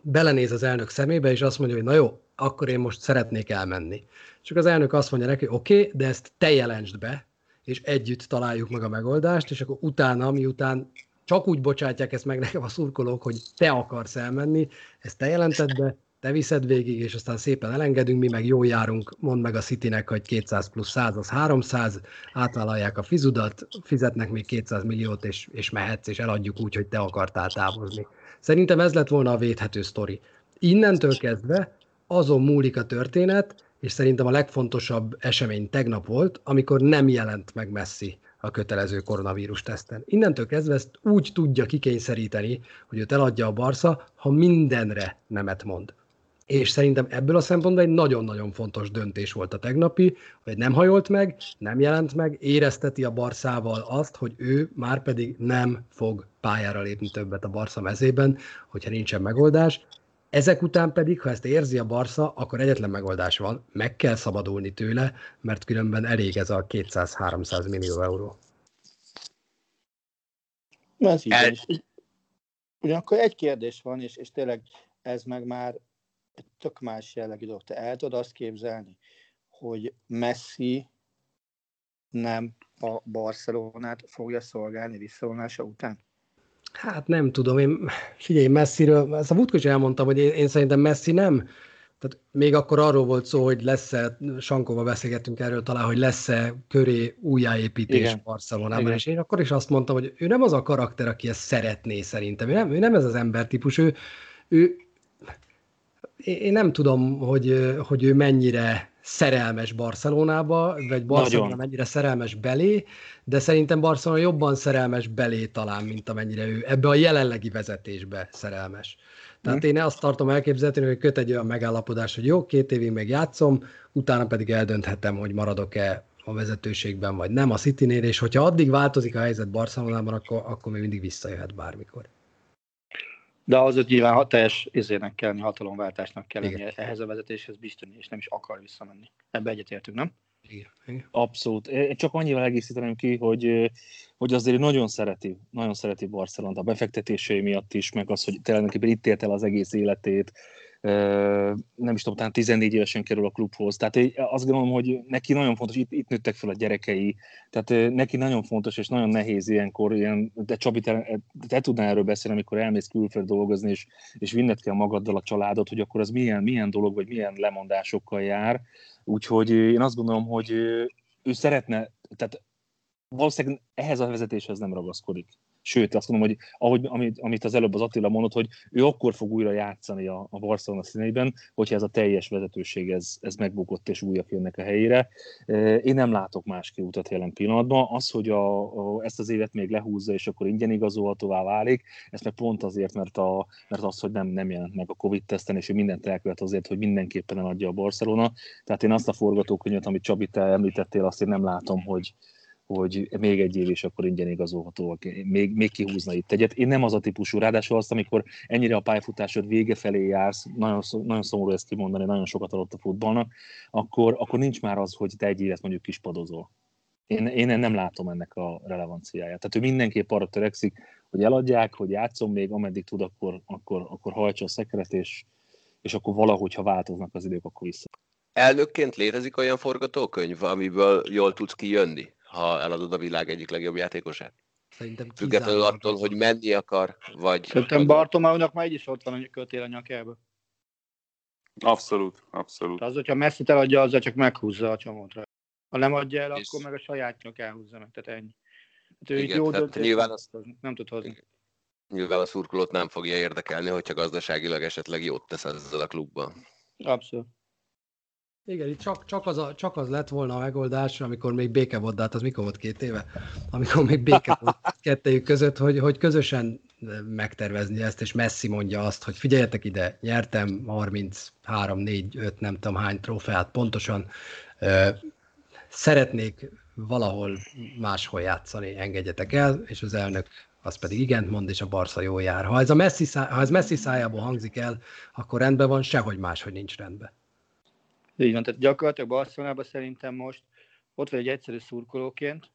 Speaker 2: belenéz az elnök szemébe, és azt mondja, hogy na jó, akkor én most szeretnék elmenni. Csak az elnök azt mondja neki, oké, okay, de ezt te jelentsd be, és együtt találjuk meg a megoldást, és akkor utána, miután csak úgy bocsátják ezt meg nekem a szurkolók, hogy te akarsz elmenni, ezt te jelented be, te viszed végig, és aztán szépen elengedünk, mi meg jól járunk, mondd meg a Citynek, hogy 200 plusz 100 az 300, átvállalják a fizudat, fizetnek még 200 milliót, és, és mehetsz, és eladjuk úgy, hogy te akartál távozni. Szerintem ez lett volna a védhető sztori. Innentől kezdve azon múlik a történet, és szerintem a legfontosabb esemény tegnap volt, amikor nem jelent meg Messi a kötelező koronavírus teszten. Innentől kezdve ezt úgy tudja kikényszeríteni, hogy őt eladja a Barca, ha mindenre nemet mond és szerintem ebből a szempontból egy nagyon-nagyon fontos döntés volt a tegnapi, hogy nem hajolt meg, nem jelent meg, érezteti a Barszával azt, hogy ő már pedig nem fog pályára lépni többet a Barsza mezében, hogyha nincsen megoldás. Ezek után pedig, ha ezt érzi a Barsza, akkor egyetlen megoldás van, meg kell szabadulni tőle, mert különben elég ez a 200-300 millió euró.
Speaker 4: Ez így Ugyanakkor egy kérdés van, és, és tényleg ez meg már egy tök más jellegű dolog. Te el tudod azt képzelni, hogy Messi nem a Barcelonát fogja szolgálni visszavonása után?
Speaker 2: Hát nem tudom, én figyelj, Messiről, ezt a múltkor is elmondtam, hogy én, én szerintem Messi nem, tehát még akkor arról volt szó, hogy lesz-e, Sankóval beszélgettünk erről talán, hogy lesz-e köré újjáépítés Igen. Barcelonában, Igen. és én akkor is azt mondtam, hogy ő nem az a karakter, aki ezt szeretné szerintem, ő nem, ő nem ez az embertípus, ő, ő én nem tudom, hogy, hogy ő mennyire szerelmes Barcelonába, vagy Barcelona Nagyon. mennyire szerelmes belé, de szerintem Barcelona jobban szerelmes belé talán, mint amennyire ő ebbe a jelenlegi vezetésbe szerelmes. Tehát hmm. én azt tartom elképzelhetően, hogy köt egy olyan megállapodás, hogy jó, két évig meg játszom, utána pedig eldönthetem, hogy maradok-e a vezetőségben, vagy nem a Citynél, és hogyha addig változik a helyzet Barcelonában, akkor, akkor még mindig visszajöhet bármikor.
Speaker 4: De az ott nyilván teljes izének kell hatalomváltásnak kell lenni ehhez a vezetéshez biztos, és nem is akar visszamenni. Ebbe egyetértünk, nem?
Speaker 5: Igen. Abszolút. Én csak annyival egészíteném ki, hogy, hogy azért nagyon szereti, nagyon szereti Barcelona a befektetései miatt is, meg az, hogy tényleg itt élt el az egész életét, nem is tudom, talán 14 évesen kerül a klubhoz. Tehát azt gondolom, hogy neki nagyon fontos, itt, itt nőttek fel a gyerekei, tehát neki nagyon fontos és nagyon nehéz ilyenkor, ilyen, de Csabi, te, te tudnál erről beszélni, amikor elmész külföld dolgozni, és, és vinned kell magaddal a családot, hogy akkor az milyen, milyen dolog, vagy milyen lemondásokkal jár. Úgyhogy én azt gondolom, hogy ő szeretne, tehát valószínűleg ehhez a vezetéshez nem ragaszkodik. Sőt, azt mondom, hogy ahogy, amit, amit az előbb az Attila mondott, hogy ő akkor fog újra játszani a, a Barcelona színeiben, hogyha ez a teljes vezetőség ez, ez megbukott és újak jönnek a helyére. Én nem látok más kiutat jelen pillanatban. Az, hogy a, a, ezt az évet még lehúzza, és akkor ingyen igazolhatóvá válik, ezt meg pont azért, mert, a, mert az, hogy nem, nem jelent meg a Covid-teszten, és ő mindent elkövet azért, hogy mindenképpen adja a Barcelona. Tehát én azt a forgatókönyvet, amit Csabi, te említettél, azt én nem látom, hogy, hogy még egy év és akkor ingyen igazolható, még, még kihúzna itt egyet. Én nem az a típusú, ráadásul azt, amikor ennyire a pályafutásod vége felé jársz, nagyon, nagyon szomorú ezt kimondani, nagyon sokat adott a futballnak, akkor, akkor nincs már az, hogy te egy évet mondjuk kispadozol. Én, én nem látom ennek a relevanciáját. Tehát ő mindenképp arra törekszik, hogy eladják, hogy játszom még, ameddig tud, akkor, akkor, akkor hajtsa a szekeret, és, és akkor valahogy, ha változnak az idők, akkor vissza.
Speaker 3: Elnökként létezik olyan forgatókönyv, amiből jól tudsz kijönni, ha eladod a világ egyik legjobb játékosát?
Speaker 2: Szerintem
Speaker 3: Függetlenül attól, hogy menni akar, vagy...
Speaker 4: Szerintem Bartomáunak már így is ott van a kötél a nyakába.
Speaker 6: Abszolút, abszolút.
Speaker 4: Az, hogyha messi eladja, azzal csak meghúzza a csomót rá. Ha nem adja el,
Speaker 3: És-
Speaker 4: akkor meg a sajátnak elhúzza meg, tehát ennyi. Hát ő
Speaker 3: Igen,
Speaker 4: így jó
Speaker 3: tehát
Speaker 4: döntés
Speaker 3: nyilván
Speaker 4: nem,
Speaker 3: az-
Speaker 4: tud hozni, nem tud hozni.
Speaker 3: Nyilván a szurkolót nem fogja érdekelni, hogyha gazdaságilag esetleg jót tesz ezzel a klubban.
Speaker 4: Abszolút.
Speaker 2: Igen, itt csak, csak, az a, csak az lett volna a megoldás, amikor még béke volt, de hát az mikor volt két éve? Amikor még béke volt kettejük között, hogy, hogy közösen megtervezni ezt, és Messi mondja azt, hogy figyeljetek ide, nyertem 33, 4, 5, nem tudom hány trófeát pontosan, szeretnék valahol máshol játszani, engedjetek el, és az elnök az pedig igent mond, és a Barca jó jár. Ha ez, a Messi, szá, ha ez Messi szájából hangzik el, akkor rendben van, sehogy máshogy nincs rendben.
Speaker 4: Így van, tehát gyakorlatilag Barcelonában szerintem most ott vagy egy egyszerű szurkolóként,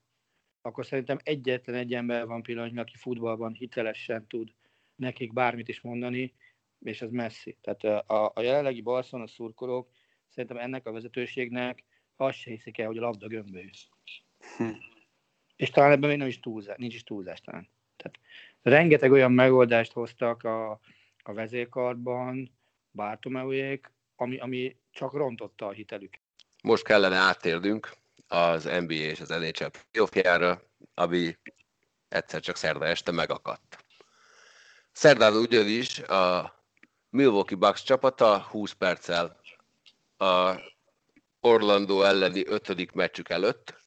Speaker 4: akkor szerintem egyetlen egy ember van pillanatnyilag, aki futballban hitelesen tud nekik bármit is mondani, és ez Messi. Tehát a, a jelenlegi Barcelona szurkolók szerintem ennek a vezetőségnek azt se hiszik el, hogy a labda gömbölyű. És talán ebben még nem is túlzás, nincs is túlzás talán. Tehát rengeteg olyan megoldást hoztak a, a vezérkarban, Bartomeuék, ami, ami csak rontotta a hitelük.
Speaker 3: Most kellene áttérnünk az NBA és az NHL playoffjára, ami egyszer csak szerda este megakadt. Szerdán ugyanis a Milwaukee Bucks csapata 20 perccel a Orlando elleni ötödik meccsük előtt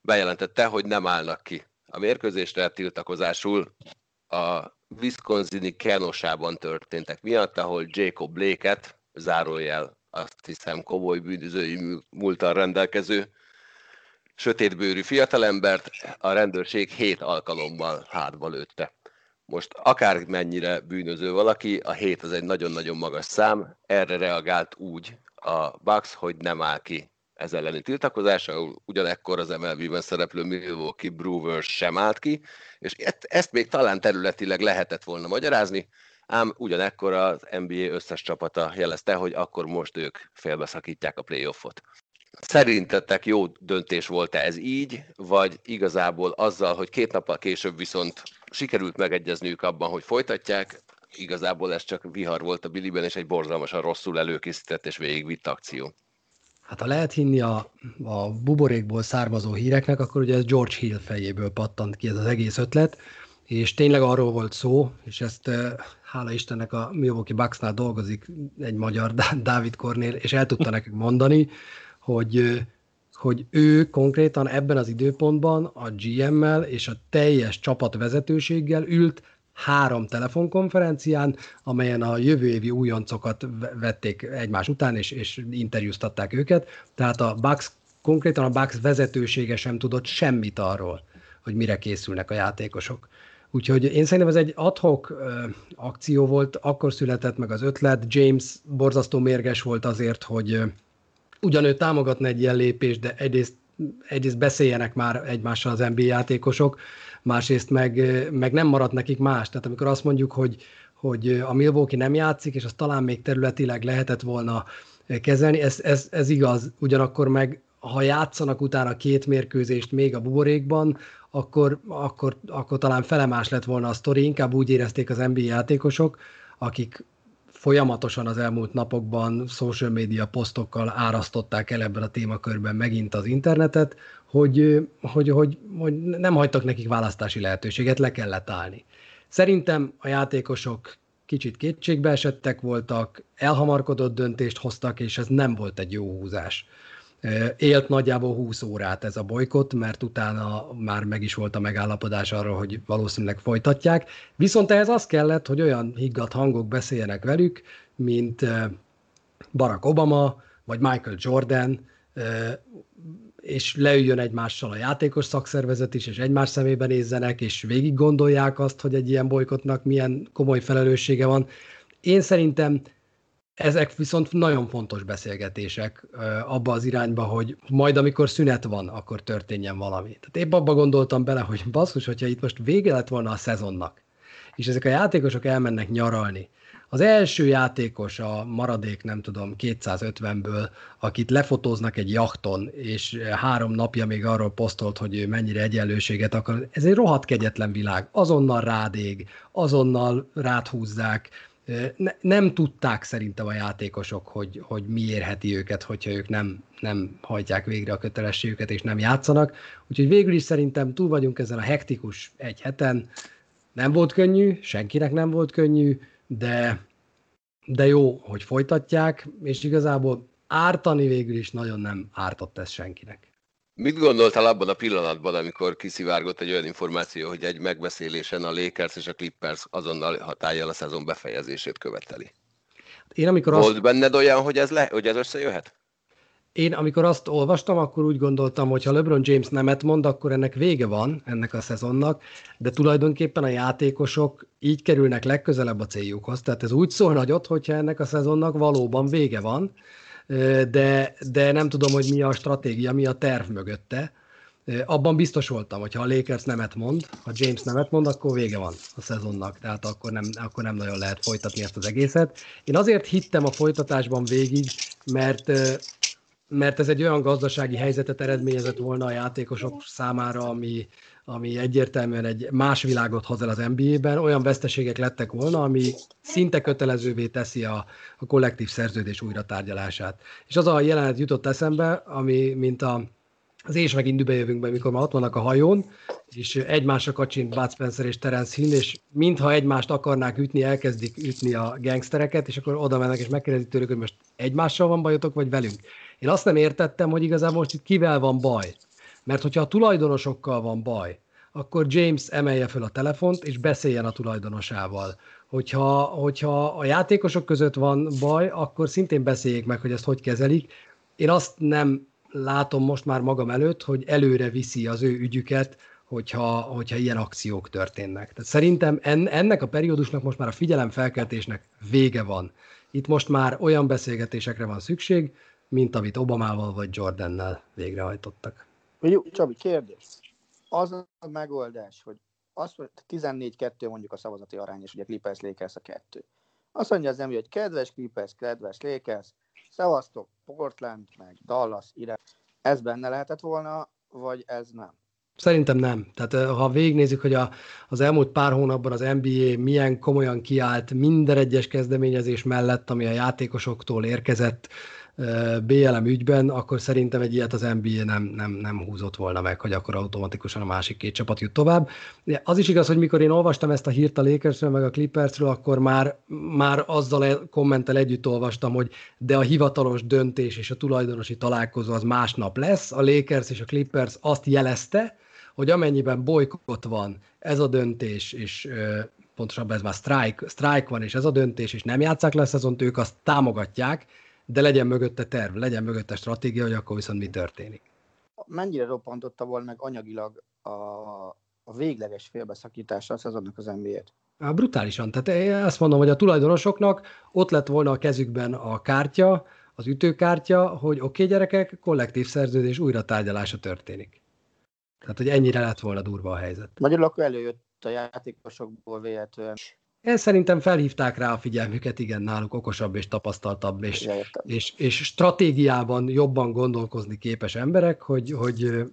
Speaker 3: bejelentette, hogy nem állnak ki a mérkőzésre tiltakozásul a Wisconsini Kenosában történtek miatt, ahol Jacob Blake-et, zárójel azt hiszem komoly bűnözői múltal rendelkező sötétbőrű fiatalembert a rendőrség hét alkalommal hátba lőtte. Most akármennyire bűnöző valaki, a hét az egy nagyon-nagyon magas szám, erre reagált úgy a Bucks, hogy nem áll ki ez elleni tiltakozása, ugyanekkor az MLB-ben szereplő Milwaukee Brewers sem állt ki, és ezt, ezt még talán területileg lehetett volna magyarázni, ám ugyanekkor az NBA összes csapata jelezte, hogy akkor most ők félbeszakítják a playoffot. Szerintetek jó döntés volt-e ez így, vagy igazából azzal, hogy két nappal később viszont sikerült megegyezniük abban, hogy folytatják, igazából ez csak vihar volt a Billyben, és egy borzalmasan rosszul előkészített és végigvitt akció.
Speaker 2: Hát ha lehet hinni a, a buborékból származó híreknek, akkor ugye ez George Hill fejéből pattant ki ez az egész ötlet, és tényleg arról volt szó, és ezt eh, hála Istennek a Milwaukee Bucksnál dolgozik egy magyar Dá- Dávid Kornél, és el tudta nekünk mondani, hogy, eh, hogy ő konkrétan ebben az időpontban a GM-mel és a teljes csapat vezetőséggel ült három telefonkonferencián, amelyen a jövő évi újoncokat ve- vették egymás után, és, és interjúztatták őket. Tehát a Bucks, konkrétan a Bucks vezetősége sem tudott semmit arról, hogy mire készülnek a játékosok. Úgyhogy én szerintem ez egy adhok akció volt, akkor született meg az ötlet. James borzasztó mérges volt azért, hogy ugyan ő támogatna egy ilyen lépést, de egyrészt, egyrészt beszéljenek már egymással az NBA játékosok, másrészt meg, meg nem maradt nekik más. Tehát amikor azt mondjuk, hogy, hogy a Milwaukee nem játszik, és azt talán még területileg lehetett volna kezelni, ez, ez, ez igaz. Ugyanakkor meg, ha játszanak utána két mérkőzést még a buborékban, akkor, akkor, akkor talán felemás lett volna a sztori, inkább úgy érezték az NBA játékosok, akik folyamatosan az elmúlt napokban social media posztokkal árasztották el ebben a témakörben megint az internetet, hogy, hogy, hogy, hogy nem hagytak nekik választási lehetőséget, le kellett állni. Szerintem a játékosok kicsit kétségbe esettek voltak, elhamarkodott döntést hoztak, és ez nem volt egy jó húzás. Élt nagyjából 20 órát ez a bolykott, mert utána már meg is volt a megállapodás arra, hogy valószínűleg folytatják. Viszont ehhez az kellett, hogy olyan higgadt hangok beszéljenek velük, mint Barack Obama, vagy Michael Jordan, és leüljön egymással a játékos szakszervezet is, és egymás szemébe nézzenek, és végig gondolják azt, hogy egy ilyen bolykotnak milyen komoly felelőssége van. Én szerintem ezek viszont nagyon fontos beszélgetések abba az irányba, hogy majd amikor szünet van, akkor történjen valami. Tehát épp abba gondoltam bele, hogy basszus, hogyha itt most vége lett volna a szezonnak, és ezek a játékosok elmennek nyaralni, az első játékos a maradék, nem tudom, 250-ből, akit lefotóznak egy jachton, és három napja még arról posztolt, hogy ő mennyire egyenlőséget akar. Ez egy rohadt kegyetlen világ. Azonnal rádég, azonnal ráthúzzák. Ne, nem tudták szerintem a játékosok, hogy, hogy mi érheti őket, hogyha ők nem, nem hajtják végre a kötelességüket és nem játszanak. Úgyhogy végül is szerintem túl vagyunk ezen a hektikus egy heten. Nem volt könnyű, senkinek nem volt könnyű, de, de jó, hogy folytatják, és igazából ártani végül is nagyon nem ártott ez senkinek.
Speaker 3: Mit gondoltál abban a pillanatban, amikor kiszivárgott egy olyan információ, hogy egy megbeszélésen a Lakers és a Clippers azonnal hatállal a szezon befejezését követeli?
Speaker 2: Én amikor
Speaker 3: Volt azt... benned olyan, hogy ez, le, hogy ez összejöhet?
Speaker 2: Én amikor azt olvastam, akkor úgy gondoltam, hogy ha LeBron James nemet mond, akkor ennek vége van, ennek a szezonnak, de tulajdonképpen a játékosok így kerülnek legközelebb a céljukhoz. Tehát ez úgy szól nagyot, hogyha ennek a szezonnak valóban vége van, de, de nem tudom, hogy mi a stratégia, mi a terv mögötte. Abban biztos voltam, hogy ha a Lakers nemet mond, ha James nemet mond, akkor vége van a szezonnak, tehát akkor nem, akkor nem nagyon lehet folytatni ezt az egészet. Én azért hittem a folytatásban végig, mert mert ez egy olyan gazdasági helyzetet eredményezett volna a játékosok számára, ami, ami egyértelműen egy más világot hoz el az NBA-ben, olyan veszteségek lettek volna, ami szinte kötelezővé teszi a, a kollektív szerződés újra tárgyalását. És az a jelenet jutott eszembe, ami mint a, az és megint jövünk be, mikor már ott vannak a hajón, és egymásra kacsint Bud Spencer és Terence Hill, és mintha egymást akarnák ütni, elkezdik ütni a gangstereket, és akkor oda mennek és megkérdezik tőlük, hogy most egymással van bajotok, vagy velünk. Én azt nem értettem, hogy igazából most itt kivel van baj. Mert hogyha a tulajdonosokkal van baj, akkor James emelje fel a telefont, és beszéljen a tulajdonosával. Hogyha, hogyha a játékosok között van baj, akkor szintén beszéljék meg, hogy ezt hogy kezelik. Én azt nem látom most már magam előtt, hogy előre viszi az ő ügyüket, hogyha, hogyha ilyen akciók történnek. Tehát szerintem en, ennek a periódusnak most már a figyelemfelkeltésnek vége van. Itt most már olyan beszélgetésekre van szükség, mint amit Obamával vagy Jordannel végrehajtottak.
Speaker 4: Jó, Csabi, kérdés. Az a megoldás, hogy azt 14-2 mondjuk a szavazati arány, és ugye Clippers Lakers a kettő. Azt mondja az ember, hogy kedves Clippers, kedves Lakers, szavaztok Portland, meg Dallas ide. Ez benne lehetett volna, vagy ez nem?
Speaker 2: Szerintem nem. Tehát ha végignézzük, hogy a, az elmúlt pár hónapban az NBA milyen komolyan kiállt minden egyes kezdeményezés mellett, ami a játékosoktól érkezett, BLM ügyben, akkor szerintem egy ilyet az NBA nem, nem, nem húzott volna meg, hogy akkor automatikusan a másik két csapat jut tovább. Az is igaz, hogy mikor én olvastam ezt a hírt a Lakersről, meg a Clippersről, akkor már, már azzal a kommentel együtt olvastam, hogy de a hivatalos döntés és a tulajdonosi találkozó az másnap lesz. A Lakers és a Clippers azt jelezte, hogy amennyiben bolykott van ez a döntés, és pontosabban ez már strike, strike van, és ez a döntés, és nem játszák le a szezont, ők azt támogatják, de legyen mögötte terv, legyen mögötte stratégia, hogy akkor viszont mi történik.
Speaker 4: Mennyire roppantotta volna meg anyagilag a, a végleges félbeszakítása a szezonnak az NBA-t?
Speaker 2: Brutálisan. Tehát én azt mondom, hogy a tulajdonosoknak ott lett volna a kezükben a kártya, az ütőkártya, hogy oké okay, gyerekek, kollektív szerződés újra tárgyalása történik. Tehát, hogy ennyire lett volna durva a helyzet.
Speaker 4: Magyarul akkor előjött a játékosokból véletlenül
Speaker 2: én szerintem felhívták rá a figyelmüket, igen, náluk okosabb és tapasztaltabb, és, és, és stratégiában jobban gondolkozni képes emberek, hogy, hogy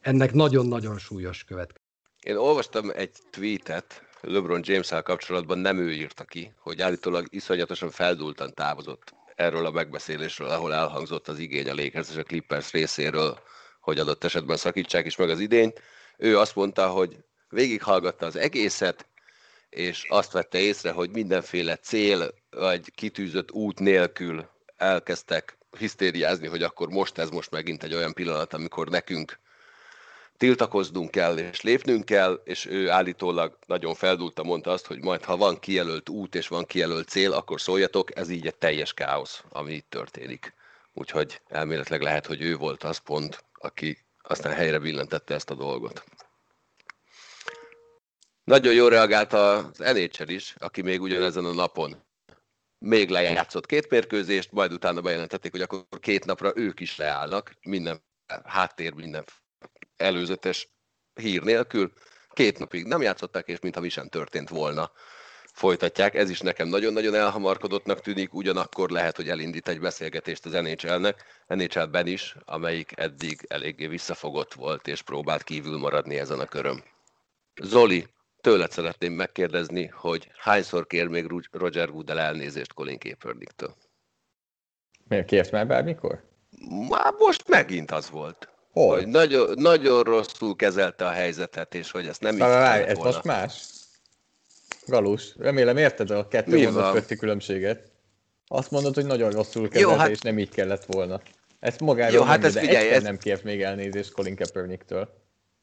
Speaker 2: ennek nagyon-nagyon súlyos követ.
Speaker 3: Én olvastam egy tweetet LeBron james kapcsolatban, nem ő írta ki, hogy állítólag iszonyatosan feldultan távozott erről a megbeszélésről, ahol elhangzott az igény a Lakers és a Clippers részéről, hogy adott esetben szakítsák is meg az idényt. Ő azt mondta, hogy végighallgatta az egészet, és azt vette észre, hogy mindenféle cél vagy kitűzött út nélkül elkezdtek hisztériázni, hogy akkor most ez most megint egy olyan pillanat, amikor nekünk tiltakoznunk kell és lépnünk kell, és ő állítólag nagyon feldulta mondta azt, hogy majd ha van kijelölt út és van kijelölt cél, akkor szóljatok, ez így egy teljes káosz, ami itt történik. Úgyhogy elméletileg lehet, hogy ő volt az pont, aki aztán helyre billentette ezt a dolgot. Nagyon jól reagált az NHL is, aki még ugyanezen a napon még lejátszott két mérkőzést, majd utána bejelentették, hogy akkor két napra ők is leállnak, minden háttér, minden előzetes hír nélkül. Két napig nem játszották, és mintha mi sem történt volna folytatják. Ez is nekem nagyon-nagyon elhamarkodottnak tűnik, ugyanakkor lehet, hogy elindít egy beszélgetést az NHL-nek, NHL-ben is, amelyik eddig eléggé visszafogott volt, és próbált kívül maradni ezen a köröm. Zoli, tőled szeretném megkérdezni, hogy hányszor kér még Roger Goodell elnézést Colin Kaepernicktől?
Speaker 7: Miért kért már bármikor?
Speaker 3: Már most megint az volt.
Speaker 7: Hol?
Speaker 3: Hogy nagyon, nagyon rosszul kezelte a helyzetet, és hogy ezt nem így
Speaker 7: Várj, ez volna. most más? Galus, remélem érted a kettő Mi mondat közti különbséget. Azt mondod, hogy nagyon rosszul kezelte, Jó, hát... és nem így kellett volna. Ezt magáról Jó, hát ez figyelj, ez... nem kért még elnézést Colin Kaepernicktől.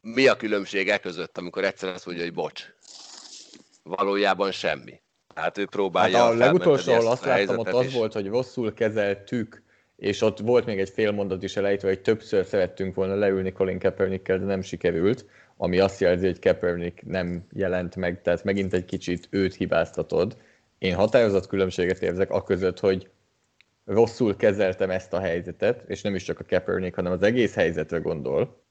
Speaker 3: Mi a különbség e között, amikor egyszer azt mondja, hogy bocs? Valójában semmi. Hát ő próbálja
Speaker 7: hát a legutolsó, ahol azt láttam, ott az volt, hogy rosszul kezeltük, és ott volt még egy fél mondat is elejtve, hogy többször szerettünk volna leülni Colin Kaepernickkel, de nem sikerült ami azt jelzi, hogy Kaepernick nem jelent meg, tehát megint egy kicsit őt hibáztatod. Én határozott különbséget érzek a között, hogy rosszul kezeltem ezt a helyzetet, és nem is csak a Kaepernick, hanem az egész helyzetre gondol,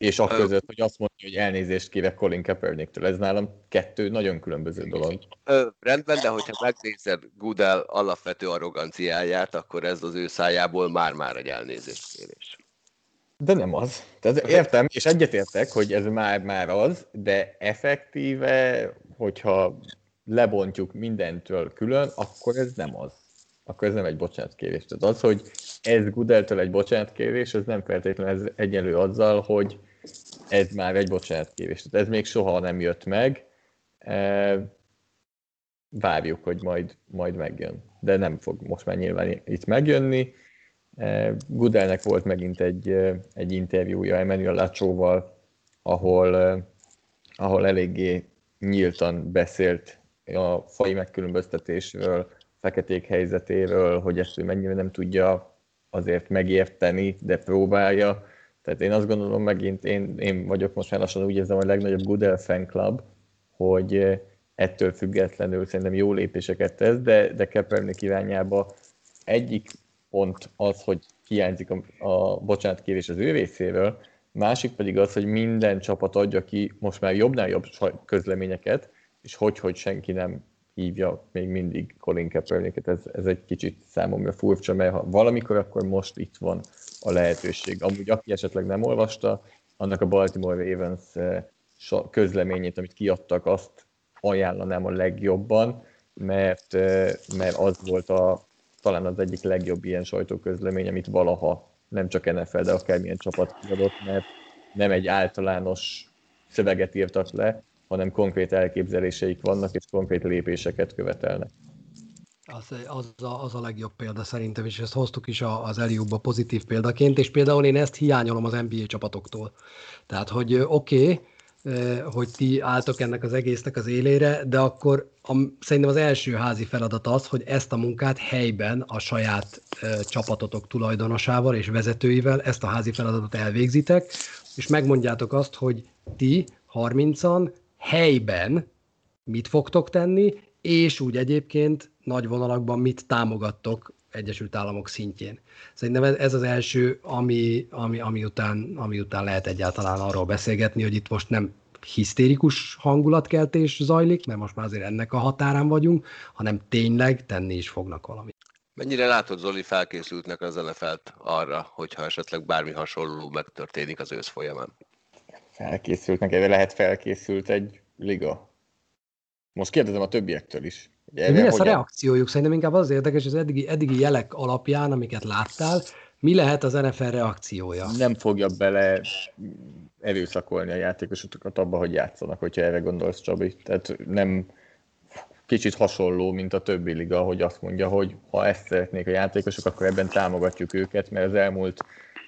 Speaker 7: és a között, hogy azt mondja, hogy elnézést kérek Colin Kaepernicktől. Ez nálam kettő nagyon különböző dolog.
Speaker 3: Ö, rendben, de hogyha megnézed Goodell alapvető arroganciáját, akkor ez az ő szájából már-már egy elnézést kérés.
Speaker 7: De nem az. Tehát értem, és egyetértek, hogy ez már, már az, de effektíve, hogyha lebontjuk mindentől külön, akkor ez nem az. Akkor ez nem egy bocsánatkérés. Tehát az, hogy ez Gudeltől egy bocsánatkérés, ez nem feltétlenül ez egyenlő azzal, hogy ez már egy bocsánatkérés. Tehát ez még soha nem jött meg. E, várjuk, hogy majd, majd megjön. De nem fog most már nyilván itt megjönni Gudelnek volt megint egy, egy interjúja Emmanuel Lacsóval, ahol, ahol eléggé nyíltan beszélt a fai megkülönböztetésről, feketék helyzetéről, hogy ezt ő mennyire nem tudja azért megérteni, de próbálja. Tehát én azt gondolom megint, én, én vagyok most már lassan úgy érzem, a legnagyobb Goodell fan club, hogy ettől függetlenül szerintem jó lépéseket tesz, de, de Kaepernick irányába egyik pont az, hogy hiányzik a, a bocsánatkérés az ő részéről, másik pedig az, hogy minden csapat adja ki most már jobbnál jobb közleményeket, és hogy, hogy senki nem hívja még mindig Colin Kaepernicket, ez, ez egy kicsit számomra furcsa, mert ha valamikor, akkor most itt van a lehetőség. Amúgy aki esetleg nem olvasta, annak a Baltimore Ravens eh, közleményét, amit kiadtak, azt ajánlanám a legjobban, mert, eh, mert az volt a talán az egyik legjobb ilyen sajtóközlemény, amit valaha nem csak NFL, de akármilyen csapat kiadott, mert nem egy általános szöveget írtak le, hanem konkrét elképzeléseik vannak, és konkrét lépéseket követelnek.
Speaker 2: Az, az, a, az a legjobb példa szerintem, és ezt hoztuk is az Eliubba pozitív példaként, és például én ezt hiányolom az NBA csapatoktól. Tehát, hogy oké, okay, hogy ti álltok ennek az egésznek az élére, de akkor a, szerintem az első házi feladat az, hogy ezt a munkát helyben a saját e, csapatotok tulajdonosával és vezetőivel ezt a házi feladatot elvégzitek, és megmondjátok azt, hogy ti 30-an helyben mit fogtok tenni, és úgy egyébként nagy vonalakban mit támogattok Egyesült Államok szintjén. Szerintem ez az első, ami, ami, ami, után, ami után lehet egyáltalán arról beszélgetni, hogy itt most nem hisztérikus hangulatkeltés zajlik, mert most már azért ennek a határán vagyunk, hanem tényleg tenni is fognak valamit.
Speaker 3: Mennyire látod, Zoli, felkészültnek az nfl arra, hogyha esetleg bármi hasonló megtörténik az ősz folyamán?
Speaker 7: Felkészültnek, erre lehet felkészült egy liga. Most kérdezem a többiektől is.
Speaker 2: Erre mi lesz hogyan... a reakciójuk? Szerintem inkább az érdekes, az eddigi, eddigi jelek alapján, amiket láttál, mi lehet az NFL reakciója?
Speaker 7: Nem fogja bele erőszakolni a játékosokat abba, hogy játszanak, hogyha erre gondolsz, Csabi. Tehát nem kicsit hasonló, mint a többi liga, hogy azt mondja, hogy ha ezt szeretnék a játékosok, akkor ebben támogatjuk őket, mert az elmúlt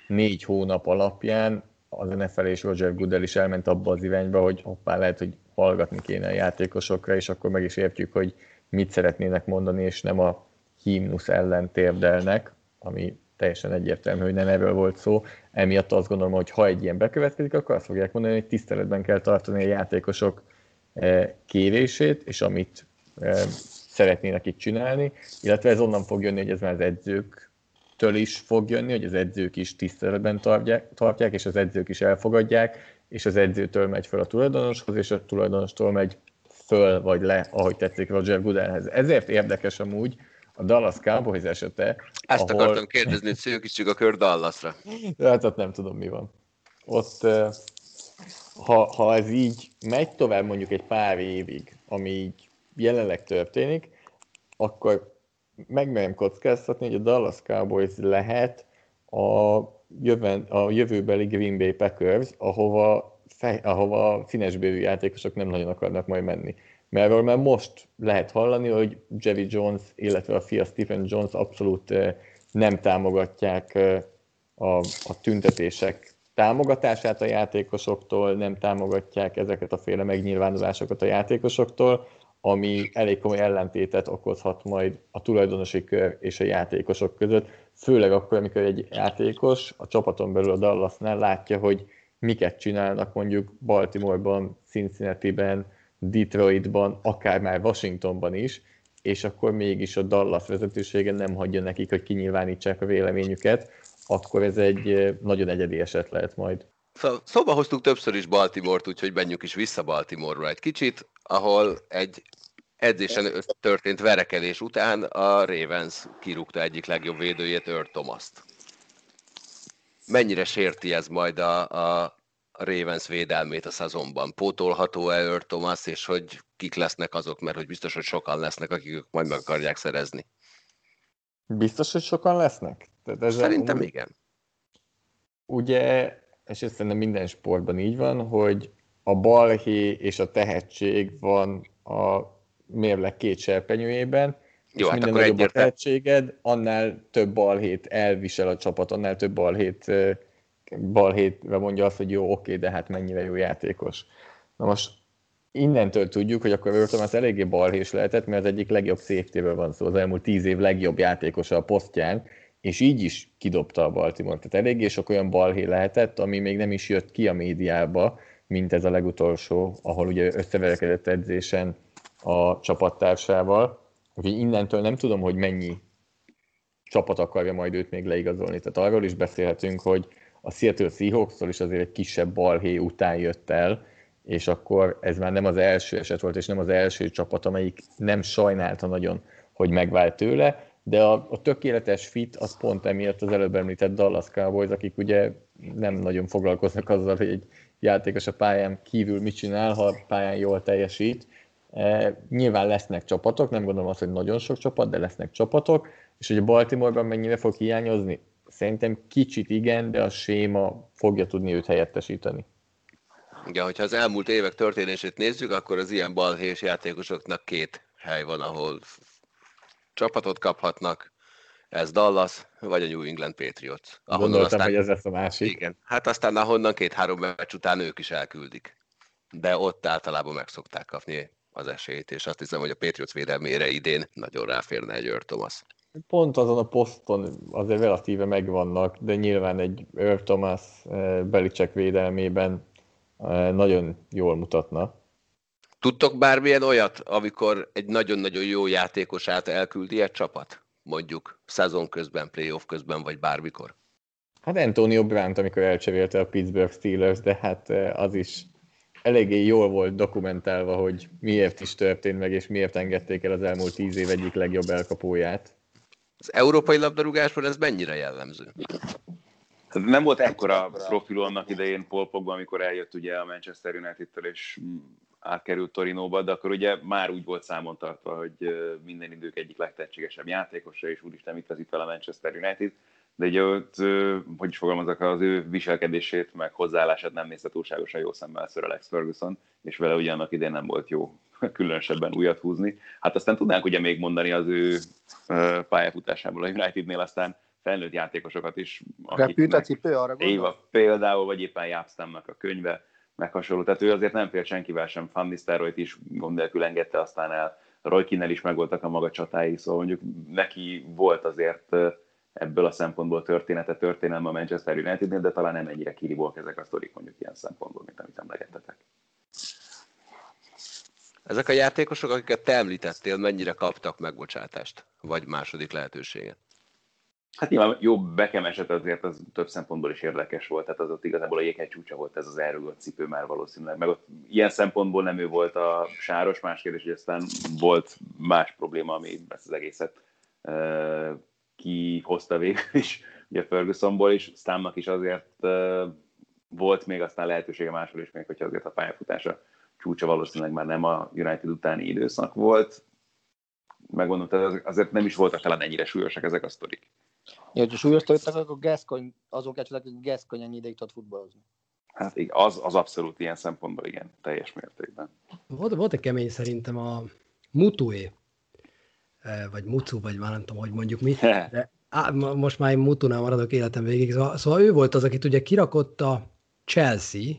Speaker 7: négy hónap alapján az NFL és Roger Goodell is elment abba az irányba, hogy hoppá, lehet, hogy hallgatni kéne a játékosokra, és akkor meg is értjük, hogy mit szeretnének mondani, és nem a himnusz ellen térdelnek, ami teljesen egyértelmű, hogy nem erről volt szó. Emiatt azt gondolom, hogy ha egy ilyen bekövetkezik, akkor azt fogják mondani, hogy tiszteletben kell tartani a játékosok kérését, és amit szeretnének itt csinálni, illetve ez onnan fog jönni, hogy ez már az edzőktől is fog jönni, hogy az edzők is tiszteletben tartják, tartják és az edzők is elfogadják, és az edzőtől megy föl a tulajdonoshoz, és a tulajdonostól megy föl vagy le, ahogy tetszik Roger Goodellhez. Ezért érdekes amúgy a Dallas Cowboys esete.
Speaker 3: Ezt ahol... akartam kérdezni, hogy szűkítsük a kör Dallasra.
Speaker 7: Hát ott nem tudom, mi van. Ott, ha, ha ez így megy tovább mondjuk egy pár évig, ami így jelenleg történik, akkor megmerem kockáztatni, hogy a Dallas Cowboys lehet a, jöven, a jövőbeli Green Bay Packers, ahova, fej, ahova színesbőrű játékosok nem nagyon akarnak majd menni. Mert arról már most lehet hallani, hogy Jerry Jones, illetve a fia Stephen Jones abszolút nem támogatják a, a tüntetések támogatását a játékosoktól, nem támogatják ezeket a féle megnyilvánulásokat a játékosoktól, ami elég komoly ellentétet okozhat majd a tulajdonosi kör és a játékosok között, főleg akkor, amikor egy játékos a csapaton belül a Dallasnál látja, hogy miket csinálnak mondjuk Baltimoreban, Cincinnati-ben, Detroitban, akár már Washingtonban is, és akkor mégis a Dallas vezetősége nem hagyja nekik, hogy kinyilvánítsák a véleményüket, akkor ez egy nagyon egyedi eset lehet majd.
Speaker 3: Szóval, szóba hoztuk többször is Baltimore-t, úgyhogy menjünk is vissza Baltimore-ra egy kicsit, ahol egy edzésen történt verekedés után a Ravens kirúgta egyik legjobb védőjét, Earl Thomas-t. Mennyire sérti ez majd a, a Ravens védelmét a szezonban? Pótolható-e Earl Thomas, és hogy kik lesznek azok, mert hogy biztos, hogy sokan lesznek, akik majd meg akarják szerezni.
Speaker 7: Biztos, hogy sokan lesznek?
Speaker 3: Tehát ez Szerintem a... igen.
Speaker 7: Ugye, és ez szerintem minden sportban így van, hogy a balhé és a tehetség van a mérleg két serpenyőjében, jó, és hát minden nagyobb a tehetséged, annál több balhét elvisel a csapat, annál több balhét, balhétre mondja azt, hogy jó, oké, de hát mennyire jó játékos. Na most innentől tudjuk, hogy akkor Earl az eléggé balhés lehetett, mert az egyik legjobb safety van szó, az elmúlt tíz év legjobb játékosa a posztján, és így is kidobta a Baltimore. Tehát eléggé sok olyan balhé lehetett, ami még nem is jött ki a médiába, mint ez a legutolsó, ahol ugye összeverekedett edzésen a csapattársával. Úgyhogy innentől nem tudom, hogy mennyi csapat akarja majd őt még leigazolni. Tehát arról is beszélhetünk, hogy a Seattle seahawks is azért egy kisebb balhé után jött el, és akkor ez már nem az első eset volt, és nem az első csapat, amelyik nem sajnálta nagyon, hogy megvált tőle, de a, a tökéletes fit az pont emiatt az előbb említett Dallas Cowboys, akik ugye nem nagyon foglalkoznak azzal, hogy egy játékos a pályán kívül mit csinál, ha pályán jól teljesít. E, nyilván lesznek csapatok, nem gondolom azt, hogy nagyon sok csapat, de lesznek csapatok, és hogy a Baltimore-ban mennyire fog hiányozni? Szerintem kicsit igen, de a séma fogja tudni őt helyettesíteni.
Speaker 3: Igen, hogyha az elmúlt évek történését nézzük, akkor az ilyen balhés játékosoknak két hely van, ahol csapatot kaphatnak, ez Dallas, vagy a New England Patriots.
Speaker 7: Gondoltam, aztán, hogy ez lesz a másik.
Speaker 3: Igen, hát aztán ahonnan két-három meccs után ők is elküldik. De ott általában meg szokták kapni az esélyt, és azt hiszem, hogy a Patriots védelmére idén nagyon ráférne egy Earl Thomas.
Speaker 7: Pont azon a poszton azért relatíve megvannak, de nyilván egy Earl Thomas eh, Belicek védelmében eh, nagyon jól mutatna.
Speaker 3: Tudtok bármilyen olyat, amikor egy nagyon-nagyon jó játékosát elküldi egy csapat? Mondjuk szezon közben, playoff közben, vagy bármikor?
Speaker 7: Hát Antonio Brandt, amikor elcserélte a Pittsburgh Steelers, de hát eh, az is eléggé jól volt dokumentálva, hogy miért is történt meg, és miért engedték el az elmúlt tíz év egyik legjobb elkapóját.
Speaker 3: Az európai labdarúgásban ez mennyire jellemző?
Speaker 6: Nem volt ekkora profil annak idején Paul Pogba, amikor eljött ugye a Manchester United-től, és átkerült Torinóba, de akkor ugye már úgy volt számon tartva, hogy minden idők egyik legtehetségesebb játékosa, és úristen, mit vezít fel a Manchester United, de ugye ott, hogy is fogalmazok, az ő viselkedését, meg hozzáállását nem nézte túlságosan jó szemmel Sir Alex Ferguson, és vele ugye annak idején nem volt jó különösebben újat húzni. Hát aztán tudnánk ugye még mondani az ő pályafutásából a Unitednél aztán felnőtt játékosokat is.
Speaker 4: Repült a cipő arra
Speaker 6: Éva például, vagy éppen Jápstamnak a könyve, meg hasonló. Tehát ő azért nem fél senkivel sem. Van Nistelrooyt is gond nélkül engedte aztán el. Roy Kinnel is megvoltak a maga csatái, szóval mondjuk neki volt azért ebből a szempontból története, történelme a Manchester Unitednél, de talán nem ennyire kirívóak ezek a sztorik mondjuk ilyen szempontból, mint amit emlegettetek.
Speaker 3: Ezek a játékosok, akiket te említettél, mennyire kaptak megbocsátást, vagy második lehetőséget?
Speaker 6: Hát nyilván jó Beckham eset azért az több szempontból is érdekes volt, tehát az ott igazából a jéghegy csúcsa volt ez az elrugott cipő már valószínűleg, meg ott ilyen szempontból nem ő volt a sáros, más kérdés, hogy aztán volt más probléma, ami ezt az egészet kihozta végül is, ugye Fergusonból is, Stamnak is azért volt még aztán lehetősége máshol is, még hogyha azért a pályafutása csúcsa valószínűleg már nem a United utáni időszak volt, megmondom, tehát azért nem is voltak talán ennyire súlyosak ezek a sztorik.
Speaker 4: Ja, ha súlyos sztorik, akkor Gascony, azok kell hogy Gascony ennyi ideig tudott futballozni.
Speaker 6: Hát az, az abszolút ilyen szempontból igen, teljes mértékben.
Speaker 2: Volt, volt egy kemény szerintem a Mutué, vagy Mutu, vagy már nem tudom, hogy mondjuk mi, de á, most már én Mutunál maradok életem végig, szóval, szóval ő volt az, akit ugye kirakott a Chelsea,